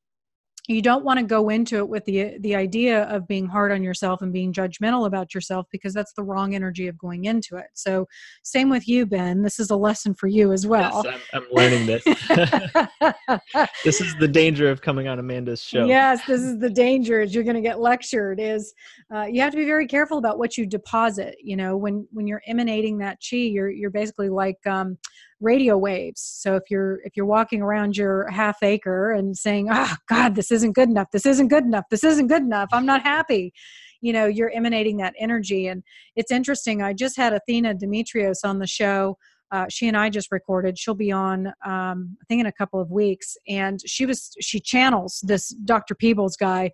you don't want to go into it with the the idea of being hard on yourself and being judgmental about yourself because that's the wrong energy of going into it. So same with you ben. This is a lesson for you as well. Yes, I'm, I'm learning this. This is the danger of coming on amanda's show. Yes this is the danger is you're going to get lectured is uh, you have to be very careful about what you deposit you know when when you're emanating that chi you're you're basically like um, radio waves. So if you're if you're walking around your half acre and saying ah oh, god this isn't good enough. This isn't good enough. This isn't good enough. I'm not happy. You know you're emanating that energy. And it's interesting i just had athena demetrios on the show. Uh, she and I just recorded. She'll be on, um, I think, in a couple of weeks. And she was she channels this Dr. Peebles guy,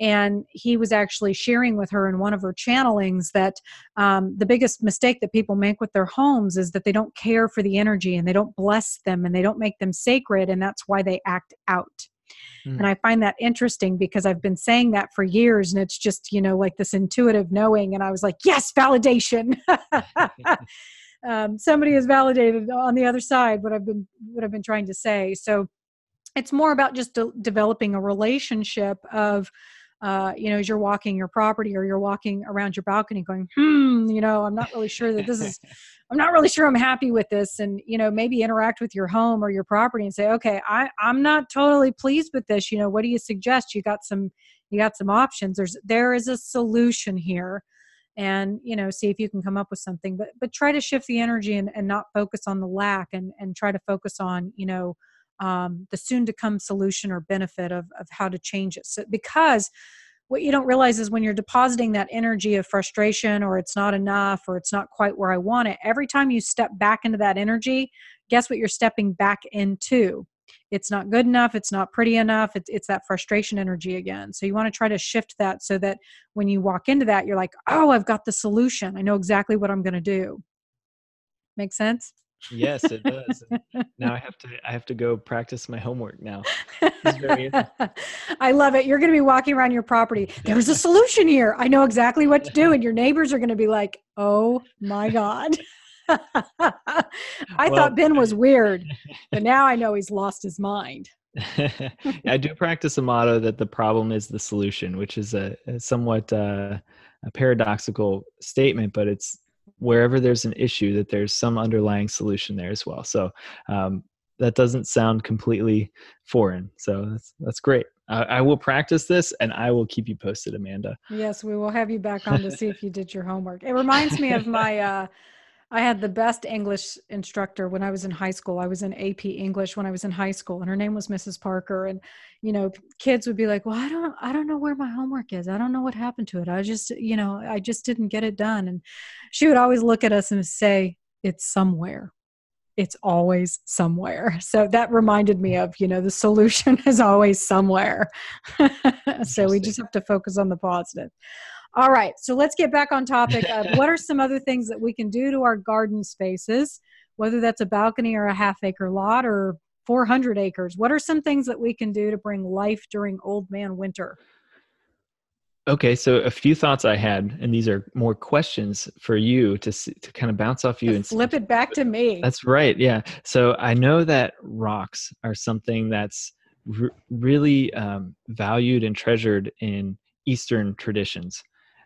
and he was actually sharing with her in one of her channelings that um, the biggest mistake that people make with their homes is that they don't care for the energy and they don't bless them and they don't make them sacred, and that's why they act out. Mm. And I find that interesting because I've been saying that for years and it's just, you know, like this intuitive knowing. And I was like, yes, validation. um, somebody has validated on the other side what I've been what I've been trying to say. So it's more about just de- developing a relationship of uh, you know, as you're walking your property or you're walking around your balcony going, hmm, you know, I'm not really sure that this is, I'm not really sure I'm happy with this. And, you know, maybe interact with your home or your property and say, okay, I, I'm not totally pleased with this. You know, what do you suggest? You got some, you got some options. There's, there is a solution here and you know see if you can come up with something but but try to shift the energy and, and not focus on the lack and and try to focus on you know um, the soon to come solution or benefit of, of how to change it. So, because what you don't realize is when you're depositing that energy of frustration or it's not enough or it's not quite where I want it, every time you step back into that energy, guess what you're stepping back into? It's not good enough, it's not pretty enough, it's, it's that frustration energy again. So you want to try to shift that so that when you walk into that, you're like, oh, I've got the solution. I know exactly what I'm going to do. Make sense? Yes it does now i have to i have to go practice my homework now. I love it you're going to be walking around your property there's a solution here i know exactly what to do and your neighbors are going to be like oh my god. I well, thought ben was weird but now i know he's lost his mind. I do practice a motto that the problem is the solution which is a, a somewhat uh, a paradoxical statement but it's wherever there's an issue that there's some underlying solution there as well. So um, that doesn't sound completely foreign. So that's that's great. I, I will practice this and i will keep you posted amanda. Yes we will have you back on to see if you did your homework. It reminds me of my uh, I had the best English instructor when I was in high school. I was in AP English when I was in high school, and her name was Mrs. Parker. And you know, kids would be like, "Well, I don't, I don't know where my homework is. I don't know what happened to it. I just, you know, I just didn't get it done." And she would always look at us and say, "It's somewhere. It's always somewhere." So that reminded me of, you know, the solution is always somewhere. so we just have to focus on the positive. All right, so let's get back on topic. Of what are some other things that we can do to our garden spaces, whether that's a balcony or a half acre lot or 400 acres? What are some things that we can do to bring life during old man winter? Okay, so a few thoughts I had, and these are more questions for you to to kind of bounce off you to and flip it back to me. That's right. Yeah. So I know that rocks are something that's r- really um, valued and treasured in Eastern traditions.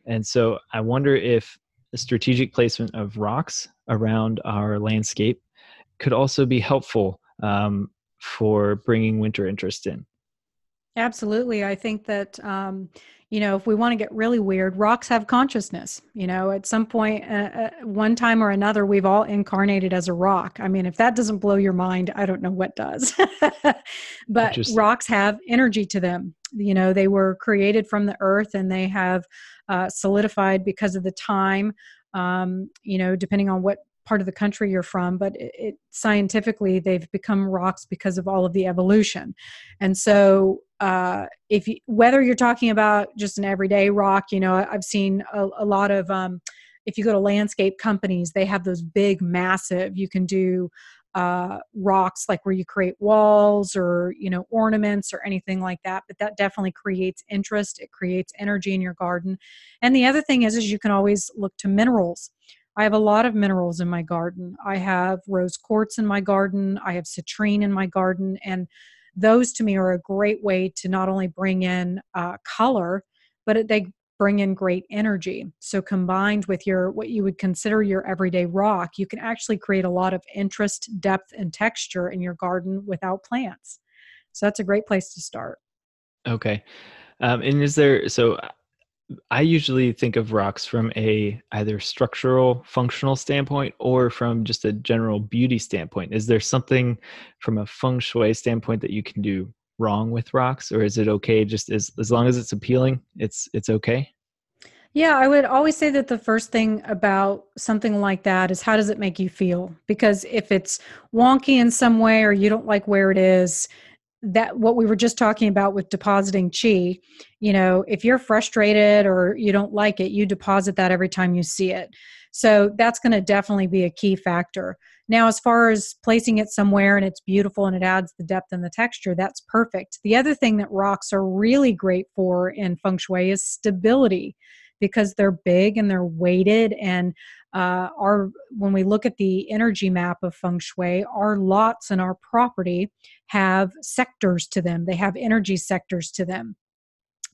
And so I wonder if strategic placement of rocks around our landscape could also be helpful um, for bringing winter interest in. Absolutely. I think that, um, you know, if we want to get really weird, rocks have consciousness. You know, at some point, uh, uh, one time or another, we've all incarnated as a rock. I mean, if that doesn't blow your mind, I don't know what does. but rocks have energy to them. You know, they were created from the earth and they have uh, solidified because of the time. Um, you know, depending on what part of the country you're from, but it, it, scientifically they've become rocks because of all of the evolution. And so, uh, if you, whether you're talking about just an everyday rock, you know, I've seen a, a lot of. Um, if you go to landscape companies, they have those big, massive. You can do uh, rocks like where you create walls or you know ornaments or anything like that but that definitely creates interest it creates energy in your garden and the other thing is is you can always look to minerals I have a lot of minerals in my garden. I have rose quartz in my garden. I have citrine in my garden. And those to me are a great way to not only bring in uh, color, but they bring in great energy. So combined with your what you would consider your everyday rock, you can actually create a lot of interest, depth, and texture in your garden without plants. So that's a great place to start. Okay. Um, and is there so I usually think of rocks from a either structural functional standpoint or from just a general beauty standpoint. Is there something from a feng shui standpoint that you can do wrong with rocks or is it okay just as as long as it's appealing, it's it's okay? Yeah, I would always say that the first thing about something like that is how does it make you feel? Because if it's wonky in some way or you don't like where it is, that what we were just talking about with depositing chi you know if you're frustrated or you don't like it you deposit that every time you see it. So that's going to definitely be a key factor. Now as far as placing it somewhere and it's beautiful and it adds the depth and the texture that's perfect. The other thing that rocks are really great for in feng shui is stability because they're big and they're weighted and uh, our when we look at the energy map of feng shui our lots and our property have sectors to them they have energy sectors to them.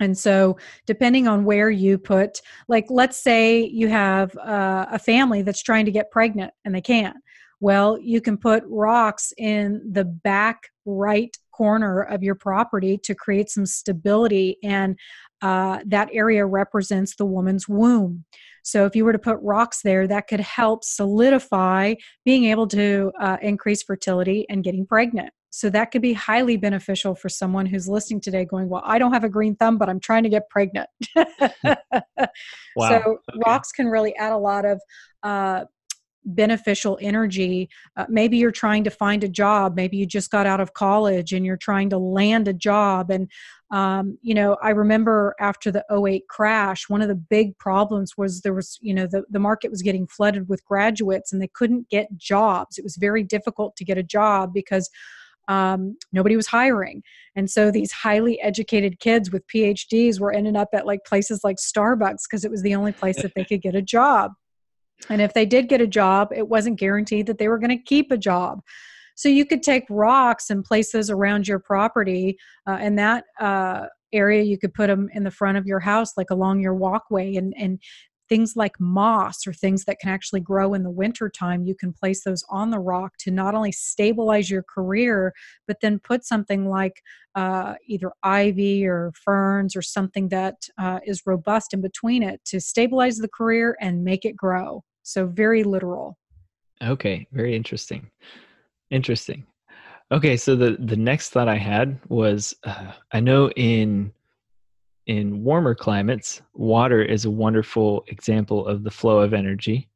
And so depending on where you put like let's say you have uh, a family that's trying to get pregnant and they can't. Well you can put rocks in the back right corner of your property to create some stability and uh, that area represents the woman's womb. So if you were to put rocks there, that could help solidify being able to uh, increase fertility and getting pregnant. So that could be highly beneficial for someone who's listening today going, Well, I don't have a green thumb, but I'm trying to get pregnant. wow. So okay. rocks can really add a lot of uh, beneficial energy. Uh, maybe you're trying to find a job. Maybe you just got out of college and you're trying to land a job. And, um, you know, I remember after the 08 crash, one of the big problems was there was, you know, the, the market was getting flooded with graduates and they couldn't get jobs. It was very difficult to get a job because um, nobody was hiring. And so these highly educated kids with PhDs were ending up at like places like Starbucks because it was the only place that they could get a job. And if they did get a job, it wasn't guaranteed that they were going to keep a job. So you could take rocks and place those around your property, uh, and that uh, area you could put them in the front of your house, like along your walkway, and and things like moss or things that can actually grow in the winter time you can place those on the rock to not only stabilize your career but then put something like uh, either ivy or ferns or something that uh, is robust in between it to stabilize the career and make it grow so very literal. Okay, very interesting. Interesting. Okay, so the the next thought I had was uh, I know in in warmer climates, water is a wonderful example of the flow of energy.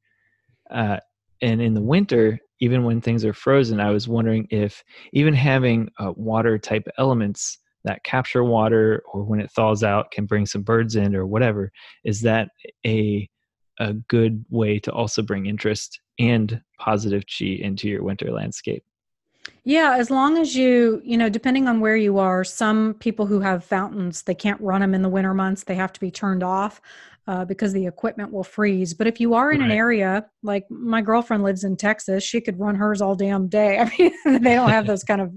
Uh, and in the winter, even when things are frozen, I was wondering if even having uh, water type elements that capture water or when it thaws out can bring some birds in or whatever, is that a a good way to also bring interest and positive chi into your winter landscape. Yeah, as long as you, you know, depending on where you are, some people who have fountains, they can't run them in the winter months. They have to be turned off uh, because the equipment will freeze. But if you are in right. an area like my girlfriend lives in Texas, she could run hers all damn day. I mean, they don't have those kind of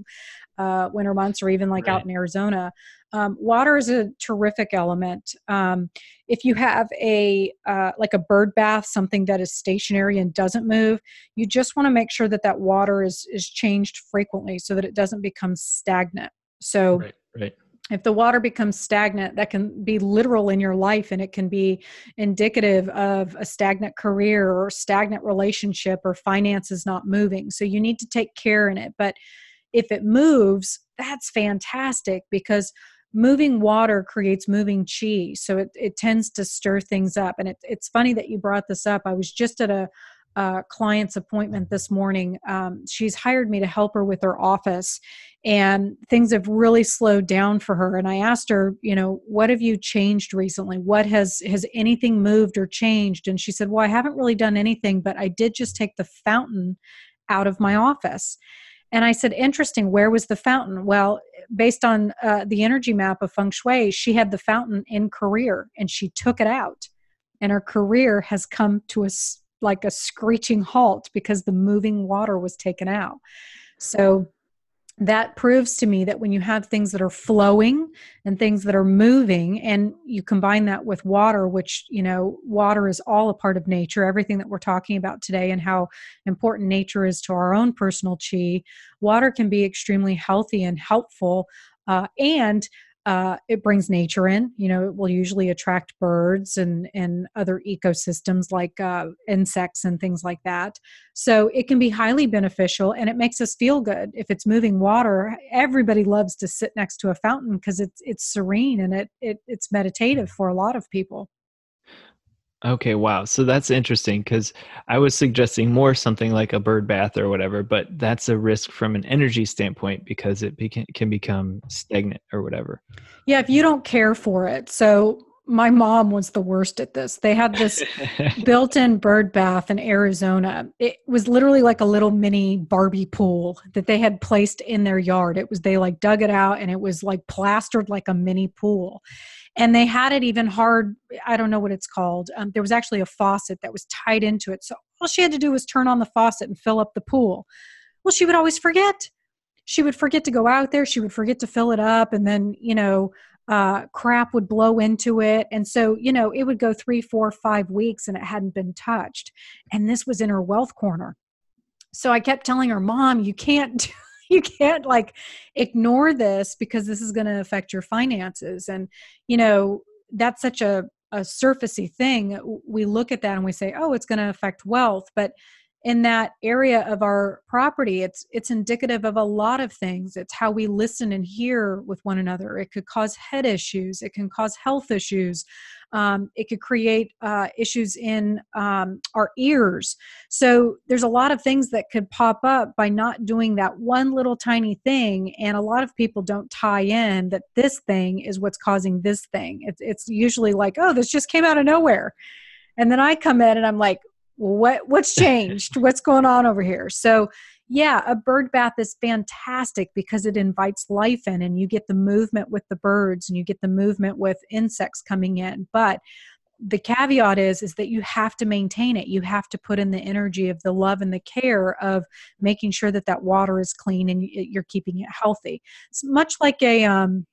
uh, winter months or even like right. out in Arizona. Um, water is a terrific element. Um, if you have a uh, like a bird bath, something that is stationary and doesn't move, you just want to make sure that that water is is changed frequently so that it doesn't become stagnant. So, right, right. if the water becomes stagnant that can be literal in your life and it can be indicative of a stagnant career or stagnant relationship or finances not moving so you need to take care in it but if it moves that's fantastic because moving water creates moving chi so it, it tends to stir things up. And it, it's funny that you brought this up. I was just at a, a client's appointment this morning. Um, she's hired me to help her with her office and things have really slowed down for her. And i asked her you know what have you changed recently? What has has anything moved or changed? And she said well i haven't really done anything but i did just take the fountain out of my office and I said, interesting, where was the fountain? Well, based on uh, the energy map of feng shui, she had the fountain in career and she took it out. And her career has come to a like a screeching halt because the moving water was taken out. So that proves to me that when you have things that are flowing and things that are moving and you combine that with water which you know water is all a part of nature everything that we're talking about today and how important nature is to our own personal chi water can be extremely healthy and helpful uh, and uh, it brings nature in. You know, it will usually attract birds and and other ecosystems like uh, insects and things like that. So it can be highly beneficial, and it makes us feel good. If it's moving water, everybody loves to sit next to a fountain because it's it's serene and it, it it's meditative for a lot of people. Okay, wow. So that's interesting because I was suggesting more something like a bird bath or whatever, but that's a risk from an energy standpoint because it beca- can become stagnant or whatever. Yeah, if you don't care for it. So my mom was the worst at this. They had this built-in bird bath in Arizona. It was literally like a little mini Barbie pool that they had placed in their yard. It was they like dug it out and it was like plastered like a mini pool and they had it even hard i don't know what it's called um, there was actually a faucet that was tied into it. So all she had to do was turn on the faucet and fill up the pool. Well she would always forget. She would forget to go out there. She would forget to fill it up and then you know uh, crap would blow into it. And so you know it would go three four five weeks and it hadn't been touched. And this was in her wealth corner. So i kept telling her mom you can't you can't like ignore this because this is going to affect your finances. And you know that's such a a surfacey thing. We look at that and we say oh it's going to affect wealth. But in that area of our property it's it's indicative of a lot of things. It's how we listen and hear with one another. It could cause head issues. It can cause health issues. Um, it could create uh, issues in um, our ears. So there's a lot of things that could pop up by not doing that one little tiny thing and a lot of people don't tie in that this thing is what's causing this thing. It's, it's usually like oh this just came out of nowhere. And then i come in and i'm like what what's changed? What's going on over here? So yeah a bird bath is fantastic because it invites life in and you get the movement with the birds and you get the movement with insects coming in. But the caveat is is that you have to maintain it. You have to put in the energy of the love and the care of making sure that that water is clean and you're keeping it healthy. It's much like a um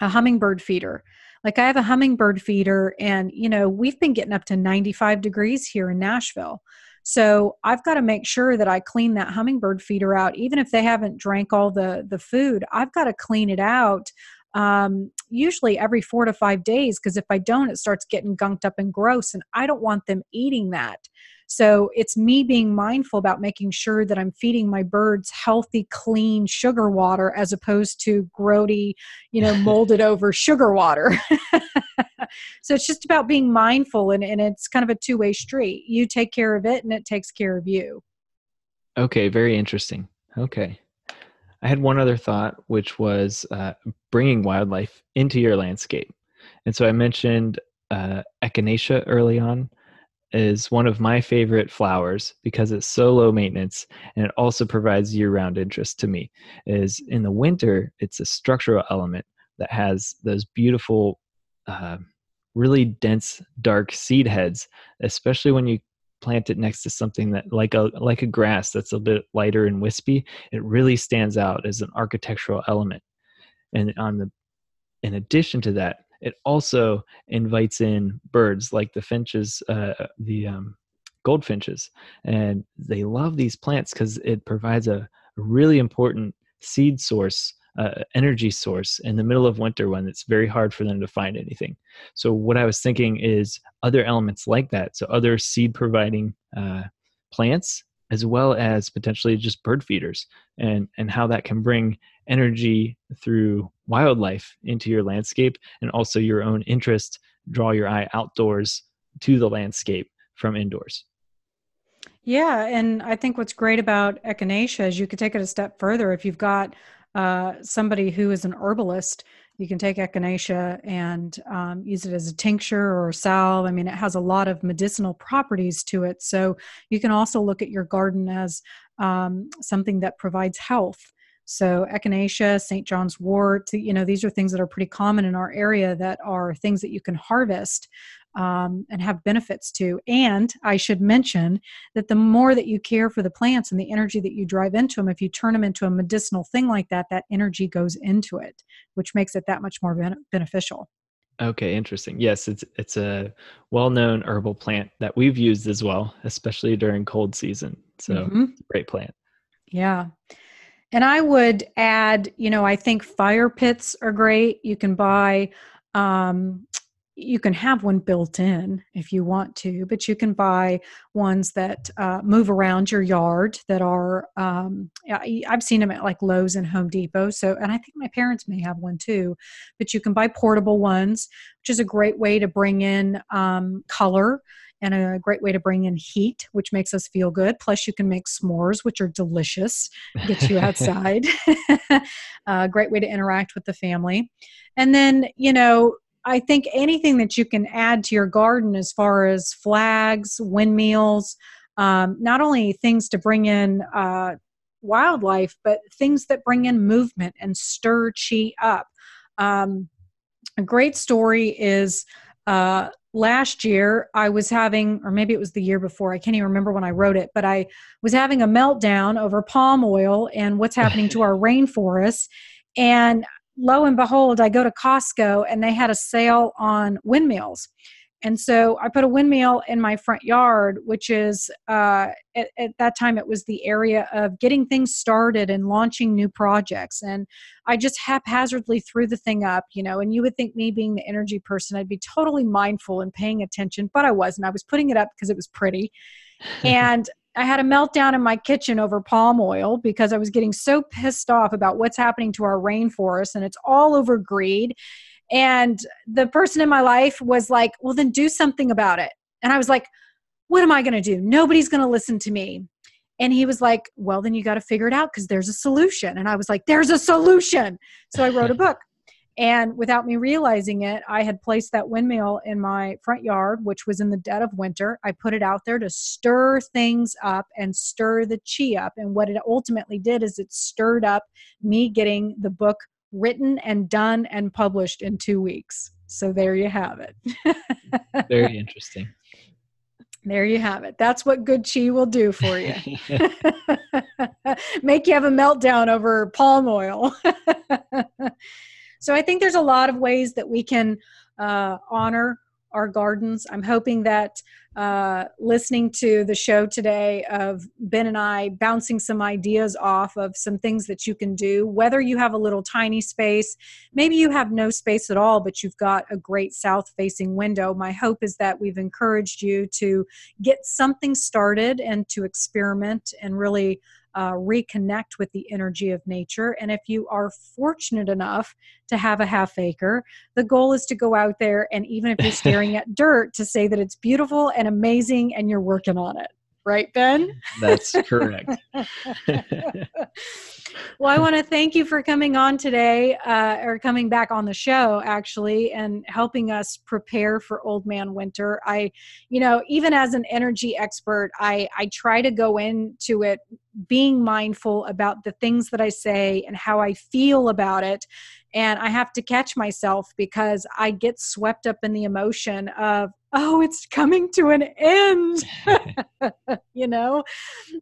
a hummingbird feeder like I have a hummingbird feeder, and you know, we've been getting up to 95 degrees here in Nashville. So I've got to make sure that I clean that hummingbird feeder out, even if they haven't drank all the the food. I've got to clean it out um, usually every four to five days because if I don't, it starts getting gunked up and gross, and I don't want them eating that. So it's me being mindful about making sure that I'm feeding my birds healthy, clean sugar water as opposed to grody, you know, molded over sugar water. so it's just about being mindful and, and it's kind of a two way street. You take care of it and it takes care of you. Okay, very interesting. Okay. I had one other thought, which was uh, bringing wildlife into your landscape. And so I mentioned uh, echinacea early on is one of my favorite flowers because it's so low maintenance and it also provides year-round interest to me is in the winter it's a structural element that has those beautiful uh, really dense dark seed heads especially when you plant it next to something that like a like a grass that's a bit lighter and wispy it really stands out as an architectural element. And on the in addition to that it also invites in birds like the finches, uh, the um, goldfinches, and they love these plants because it provides a really important seed source uh, energy source in the middle of winter when it's very hard for them to find anything. So, what I was thinking is other elements like that. So, other seed providing uh, plants, as well as potentially just bird feeders, and, and how that can bring energy through wildlife into your landscape and also your own interest, draw your eye outdoors to the landscape from indoors. Yeah, and I think what's great about echinacea is you could take it a step further. If you've got uh, somebody who is an herbalist, you can take echinacea and um, use it as a tincture or a salve. I mean, it has a lot of medicinal properties to it. So you can also look at your garden as um, something that provides health. So echinacea, St. John's wort, you know, these are things that are pretty common in our area that are things that you can harvest um, and have benefits to. And I should mention that the more that you care for the plants and the energy that you drive into them, if you turn them into a medicinal thing like that, that energy goes into it, which makes it that much more ben- beneficial. Okay, interesting. Yes, it's it's a well-known herbal plant that we've used as well, especially during cold season. So, mm-hmm. great plant. Yeah. And I would add, you know, I think fire pits are great. You can buy um, you can have one built in if you want to, but you can buy ones that uh, move around your yard that are, um, I've seen them at like Lowe's and Home Depot. So, and I think my parents may have one too, but you can buy portable ones, which is a great way to bring in um, color and a great way to bring in heat, which makes us feel good. Plus, you can make s'mores, which are delicious, get you outside. a uh, great way to interact with the family. And then, you know, I think anything that you can add to your garden as far as flags, windmills, um, not only things to bring in uh, wildlife, but things that bring in movement and stir chi up. Um, a great story is uh, last year I was having, or maybe it was the year before, I can't even remember when I wrote it, but I was having a meltdown over palm oil and what's happening to our rainforests. And lo and behold, I go to Costco and they had a sale on windmills. And so I put a windmill in my front yard, which is uh, at, at, that time it was the area of getting things started and launching new projects. And I just haphazardly threw the thing up, you know. And you would think me being the energy person, I'd be totally mindful and paying attention, but I wasn't. I was putting it up because it was pretty. and I had a meltdown in my kitchen over palm oil because I was getting so pissed off about what's happening to our rainforest and it's all over greed. And the person in my life was like, Well, then do something about it. And I was like, What am I going to do? Nobody's going to listen to me. And he was like, Well, then you got to figure it out because there's a solution. And I was like, There's a solution. So I wrote a book. And without me realizing it, I had placed that windmill in my front yard, which was in the dead of winter. I put it out there to stir things up and stir the chi up. And what it ultimately did is it stirred up me getting the book written and done and published in two weeks. So there you have it. Very interesting. There you have it. That's what good chi will do for you. Make you have a meltdown over palm oil. So I think there's a lot of ways that we can uh, honor our gardens. I'm hoping that uh, listening to the show today of Ben and I bouncing some ideas off of some things that you can do, whether you have a little tiny space, maybe you have no space at all, but you've got a great south facing window. My hope is that we've encouraged you to get something started and to experiment and really uh, reconnect with the energy of nature. And if you are fortunate enough to have a half acre, the goal is to go out there and even if you're staring at dirt, to say that it's beautiful and amazing and you're working on it. Right, Ben? That's correct. well, I want to thank you for coming on today, uh, or coming back on the show, actually, and helping us prepare for Old Man Winter. I, you know, even as an energy expert, I I try to go into it being mindful about the things that I say and how I feel about it. And I have to catch myself because I get swept up in the emotion of, oh, it's coming to an end, you know,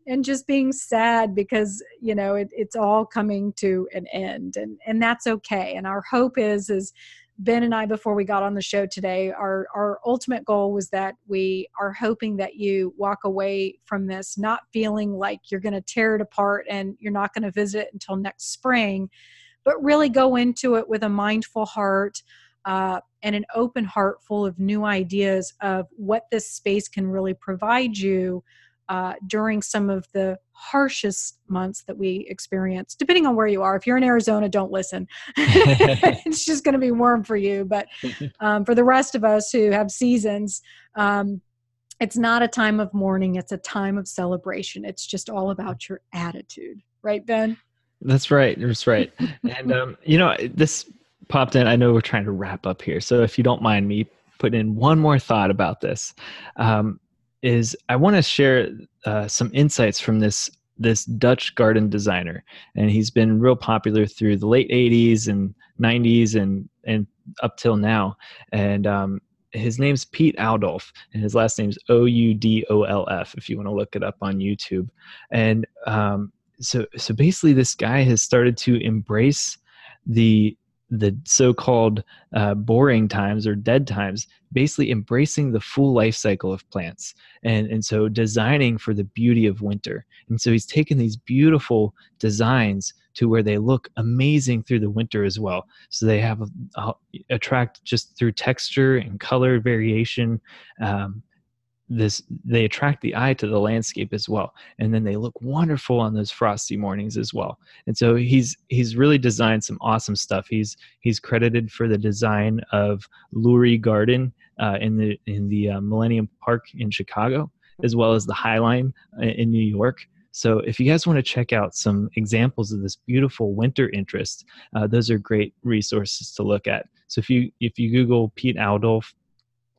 and just being sad because, you know, it, it's all coming to an end and, and that's okay. And our hope is, is Ben and I, before we got on the show today, our, our ultimate goal was that we are hoping that you walk away from this not feeling like you're going to tear it apart and you're not going to visit until next spring, but really go into it with a mindful heart uh, and an open heart full of new ideas of what this space can really provide you uh, during some of the harshest months that we experience, depending on where you are. If you're in Arizona, don't listen. it's just going to be warm for you. But um, for the rest of us who have seasons, um, it's not a time of mourning, it's a time of celebration. It's just all about your attitude. Right, Ben? That's right. That's right. and, um, you know, this popped in. I know we're trying to wrap up here. So if you don't mind me putting in one more thought about this, um, is I want to share uh, some insights from this this Dutch garden designer, and he's been real popular through the late '80s and '90s and and up till now. And um, his name's Piet Oudolf, and his last name's O U D O L F. If you want to look it up on YouTube, and um, so so basically, this guy has started to embrace the the so-called uh, boring times or dead times basically embracing the full life cycle of plants and and so designing for the beauty of winter. And so he's taken these beautiful designs to where they look amazing through the winter as well. So they have a, a, attract just through texture and color variation um, this they attract the eye to the landscape as well and then they look wonderful on those frosty mornings as well. And so he's he's really designed some awesome stuff. He's he's credited for the design of lurie garden uh, in the in the uh, millennium park in chicago as well as the high line uh, in new york. So if you guys want to check out some examples of this beautiful winter interest uh, those are great resources to look at. So if you if you google Piet Oudolf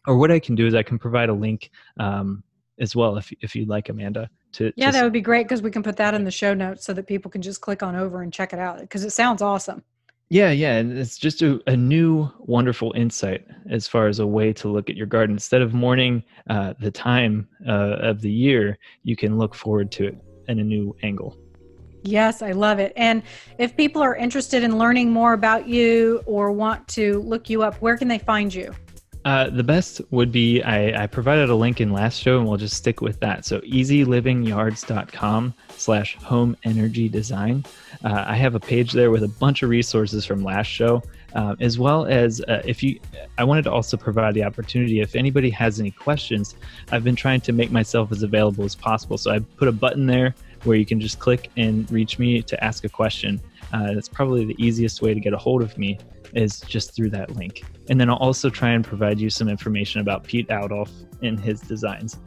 or what I can do is I can provide a link um, as well if if you'd like, Amanda. To yeah, that would be great because we can put that in the show notes so that people can just click on over and check it out because it sounds awesome. Yeah, yeah, and it's just a, a new, wonderful insight as far as a way to look at your garden. Instead of mourning uh, the time uh, of the year, you can look forward to it in a new angle. Yes, I love it. And if people are interested in learning more about you or want to look you up, where can they find you? Uh, the best would be I, I, provided a link in last show and we'll just stick with that. So easylivingyards.com slash home energy design. Uh, I have a page there with a bunch of resources from last show, uh, as well as uh, if you, I wanted to also provide the opportunity if anybody has any questions, I've been trying to make myself as available as possible. So I put a button there where you can just click and reach me to ask a question. Uh, that's probably the easiest way to get a hold of me is just through that link. And then I'll also try and provide you some information about Piet Oudolf and his designs.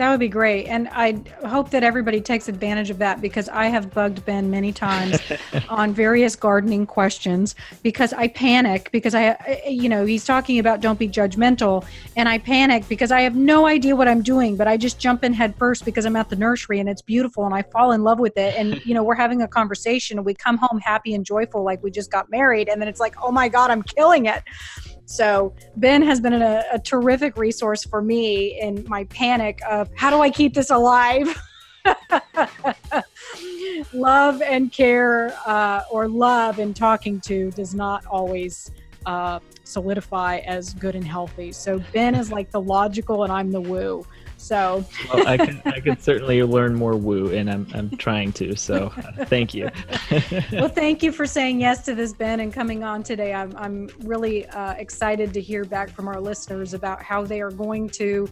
That would be great. And I hope that everybody takes advantage of that because I have bugged Ben many times on various gardening questions because I panic because I, you know, he's talking about don't be judgmental. And I panic because I have no idea what I'm doing, but I just jump in head first because I'm at the nursery and it's beautiful and I fall in love with it. And, you know, we're having a conversation and we come home happy and joyful like we just got married. And then it's like, oh my God, I'm killing it. So Ben has been a, a terrific resource for me in my panic of how do I keep this alive? love and care uh, or love and talking to does not always uh, solidify as good and healthy. So Ben is like the logical and I'm the woo. So well, I can I can certainly learn more woo, and I'm I'm trying to. So uh, thank you. well, thank you for saying yes to this, Ben, and coming on today. I'm I'm really uh, excited to hear back from our listeners about how they are going to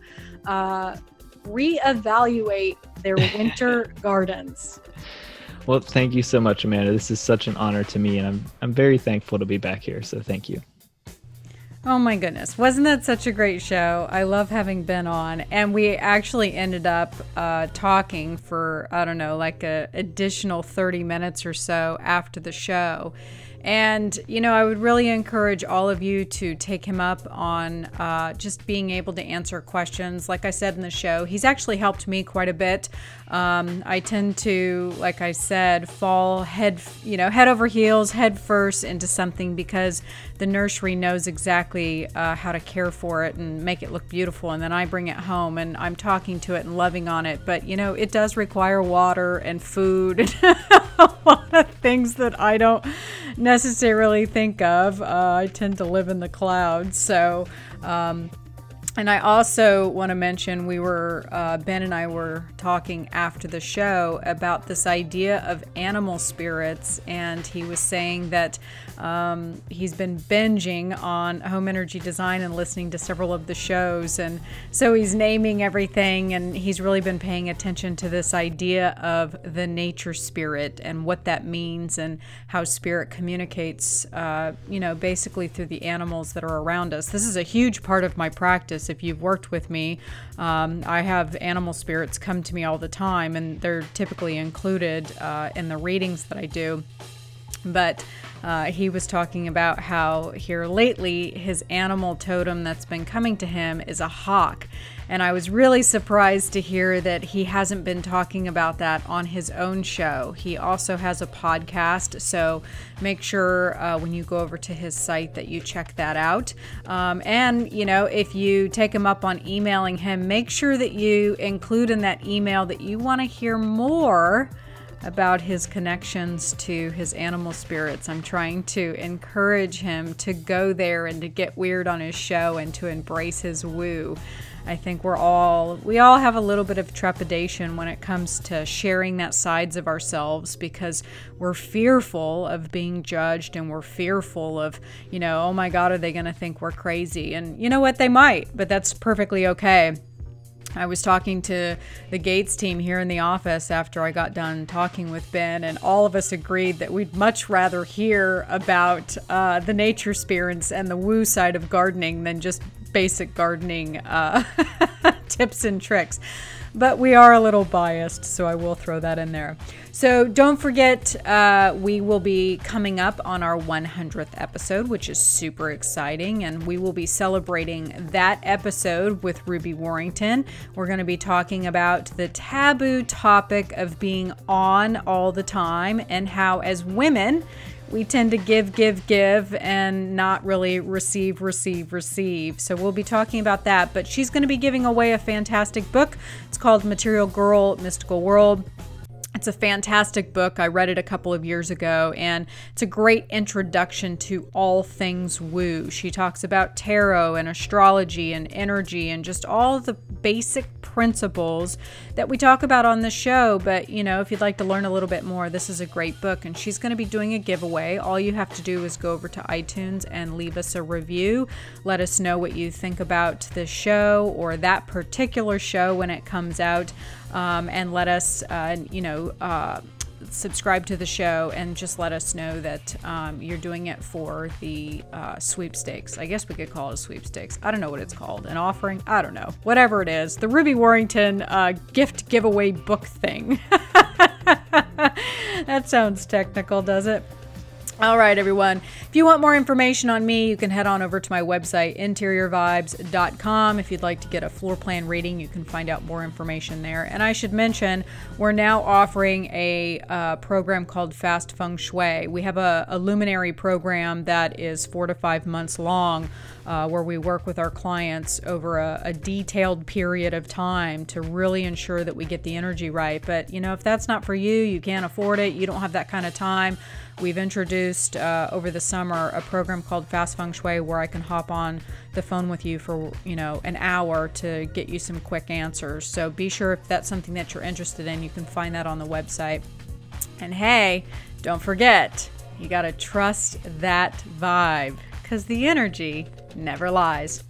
uh, reevaluate their winter gardens. Well, thank you so much, Amanda. This is such an honor to me, and I'm I'm very thankful to be back here. So thank you. Oh my goodness. Wasn't that such a great show? I love having Ben on. And we actually ended up uh, talking for, I don't know, like a additional 30 minutes or so after the show. And, you know, I would really encourage all of you to take him up on uh, just being able to answer questions. Like I said in the show, he's actually helped me quite a bit. Um, I tend to, like I said, fall head, you know, head over heels, head first into something because the nursery knows exactly uh, how to care for it and make it look beautiful. And then I bring it home and I'm talking to it and loving on it. But, you know, it does require water and food and a lot of things that I don't necessarily think of. Uh, I tend to live in the clouds. So, um, and I also want to mention we were, uh, Ben and I were talking after the show about this idea of animal spirits. And he was saying that um, he's been binging on home energy design and listening to several of the shows. And so he's naming everything and he's really been paying attention to this idea of the nature spirit and what that means and how spirit communicates, uh, you know, basically through the animals that are around us. This is a huge part of my practice if you've worked with me. Um, I have animal spirits come to me all the time, and they're typically included uh, in the readings that I do. But uh, he was talking about how here lately his animal totem that's been coming to him is a hawk. And I was really surprised to hear that he hasn't been talking about that on his own show. He also has a podcast, so make sure uh, when you go over to his site that you check that out. Um, and, you know, if you take him up on emailing him, make sure that you include in that email that you want to hear more about his connections to his animal spirits. I'm trying to encourage him to go there and to get weird on his show and to embrace his woo. I think we're all we all have a little bit of trepidation when it comes to sharing that sides of ourselves because we're fearful of being judged and we're fearful of, you know, oh my god, are they going to think we're crazy? And you know what, they might, but that's perfectly okay. I was talking to the Gates team here in the office after I got done talking with Ben, and all of us agreed that we'd much rather hear about uh, the nature spirits and the woo side of gardening than just basic gardening uh, tips and tricks but we are a little biased, so I will throw that in there. So don't forget, uh, we will be coming up on our 100th episode, which is super exciting, and we will be celebrating that episode with Ruby Warrington. We're going to be talking about the taboo topic of being on all the time and how, as women, we tend to give, give, give and not really receive, receive, receive. So we'll be talking about that. But she's going to be giving away a fantastic book. It's called Material Girl Mystical World. It's a fantastic book. I read it a couple of years ago, and it's a great introduction to all things woo. She talks about tarot and astrology and energy and just all the basic principles that we talk about on the show. But, you know, if you'd like to learn a little bit more, this is a great book. And she's going to be doing a giveaway. All you have to do is go over to iTunes and leave us a review. Let us know what you think about the show or that particular show when it comes out um, and let us, uh, you know, uh, subscribe to the show and just let us know that um, you're doing it for the uh, sweepstakes. I guess we could call it a sweepstakes. I don't know what it's called. An offering? I don't know. Whatever it is. The Ruby Warrington uh, gift giveaway book thing. that sounds technical, does it? All right, everyone. If you want more information on me, you can head on over to my website, interiorvibes.com. If you'd like to get a floor plan reading, you can find out more information there. And I should mention, we're now offering a uh, program called Fast Feng Shui. We have a, a luminary program that is four to five months long. Uh, where we work with our clients over a, a, detailed period of time to really ensure that we get the energy right. But, you know, if that's not for you, you can't afford it, you don't have that kind of time, We've introduced uh, over the summer a program called Fast Feng Shui where I can hop on the phone with you for, you know, an hour to get you some quick answers. So be sure if that's something that you're interested in, you can find that on the website. And hey, don't forget, you got to trust that vibe because the energy never lies.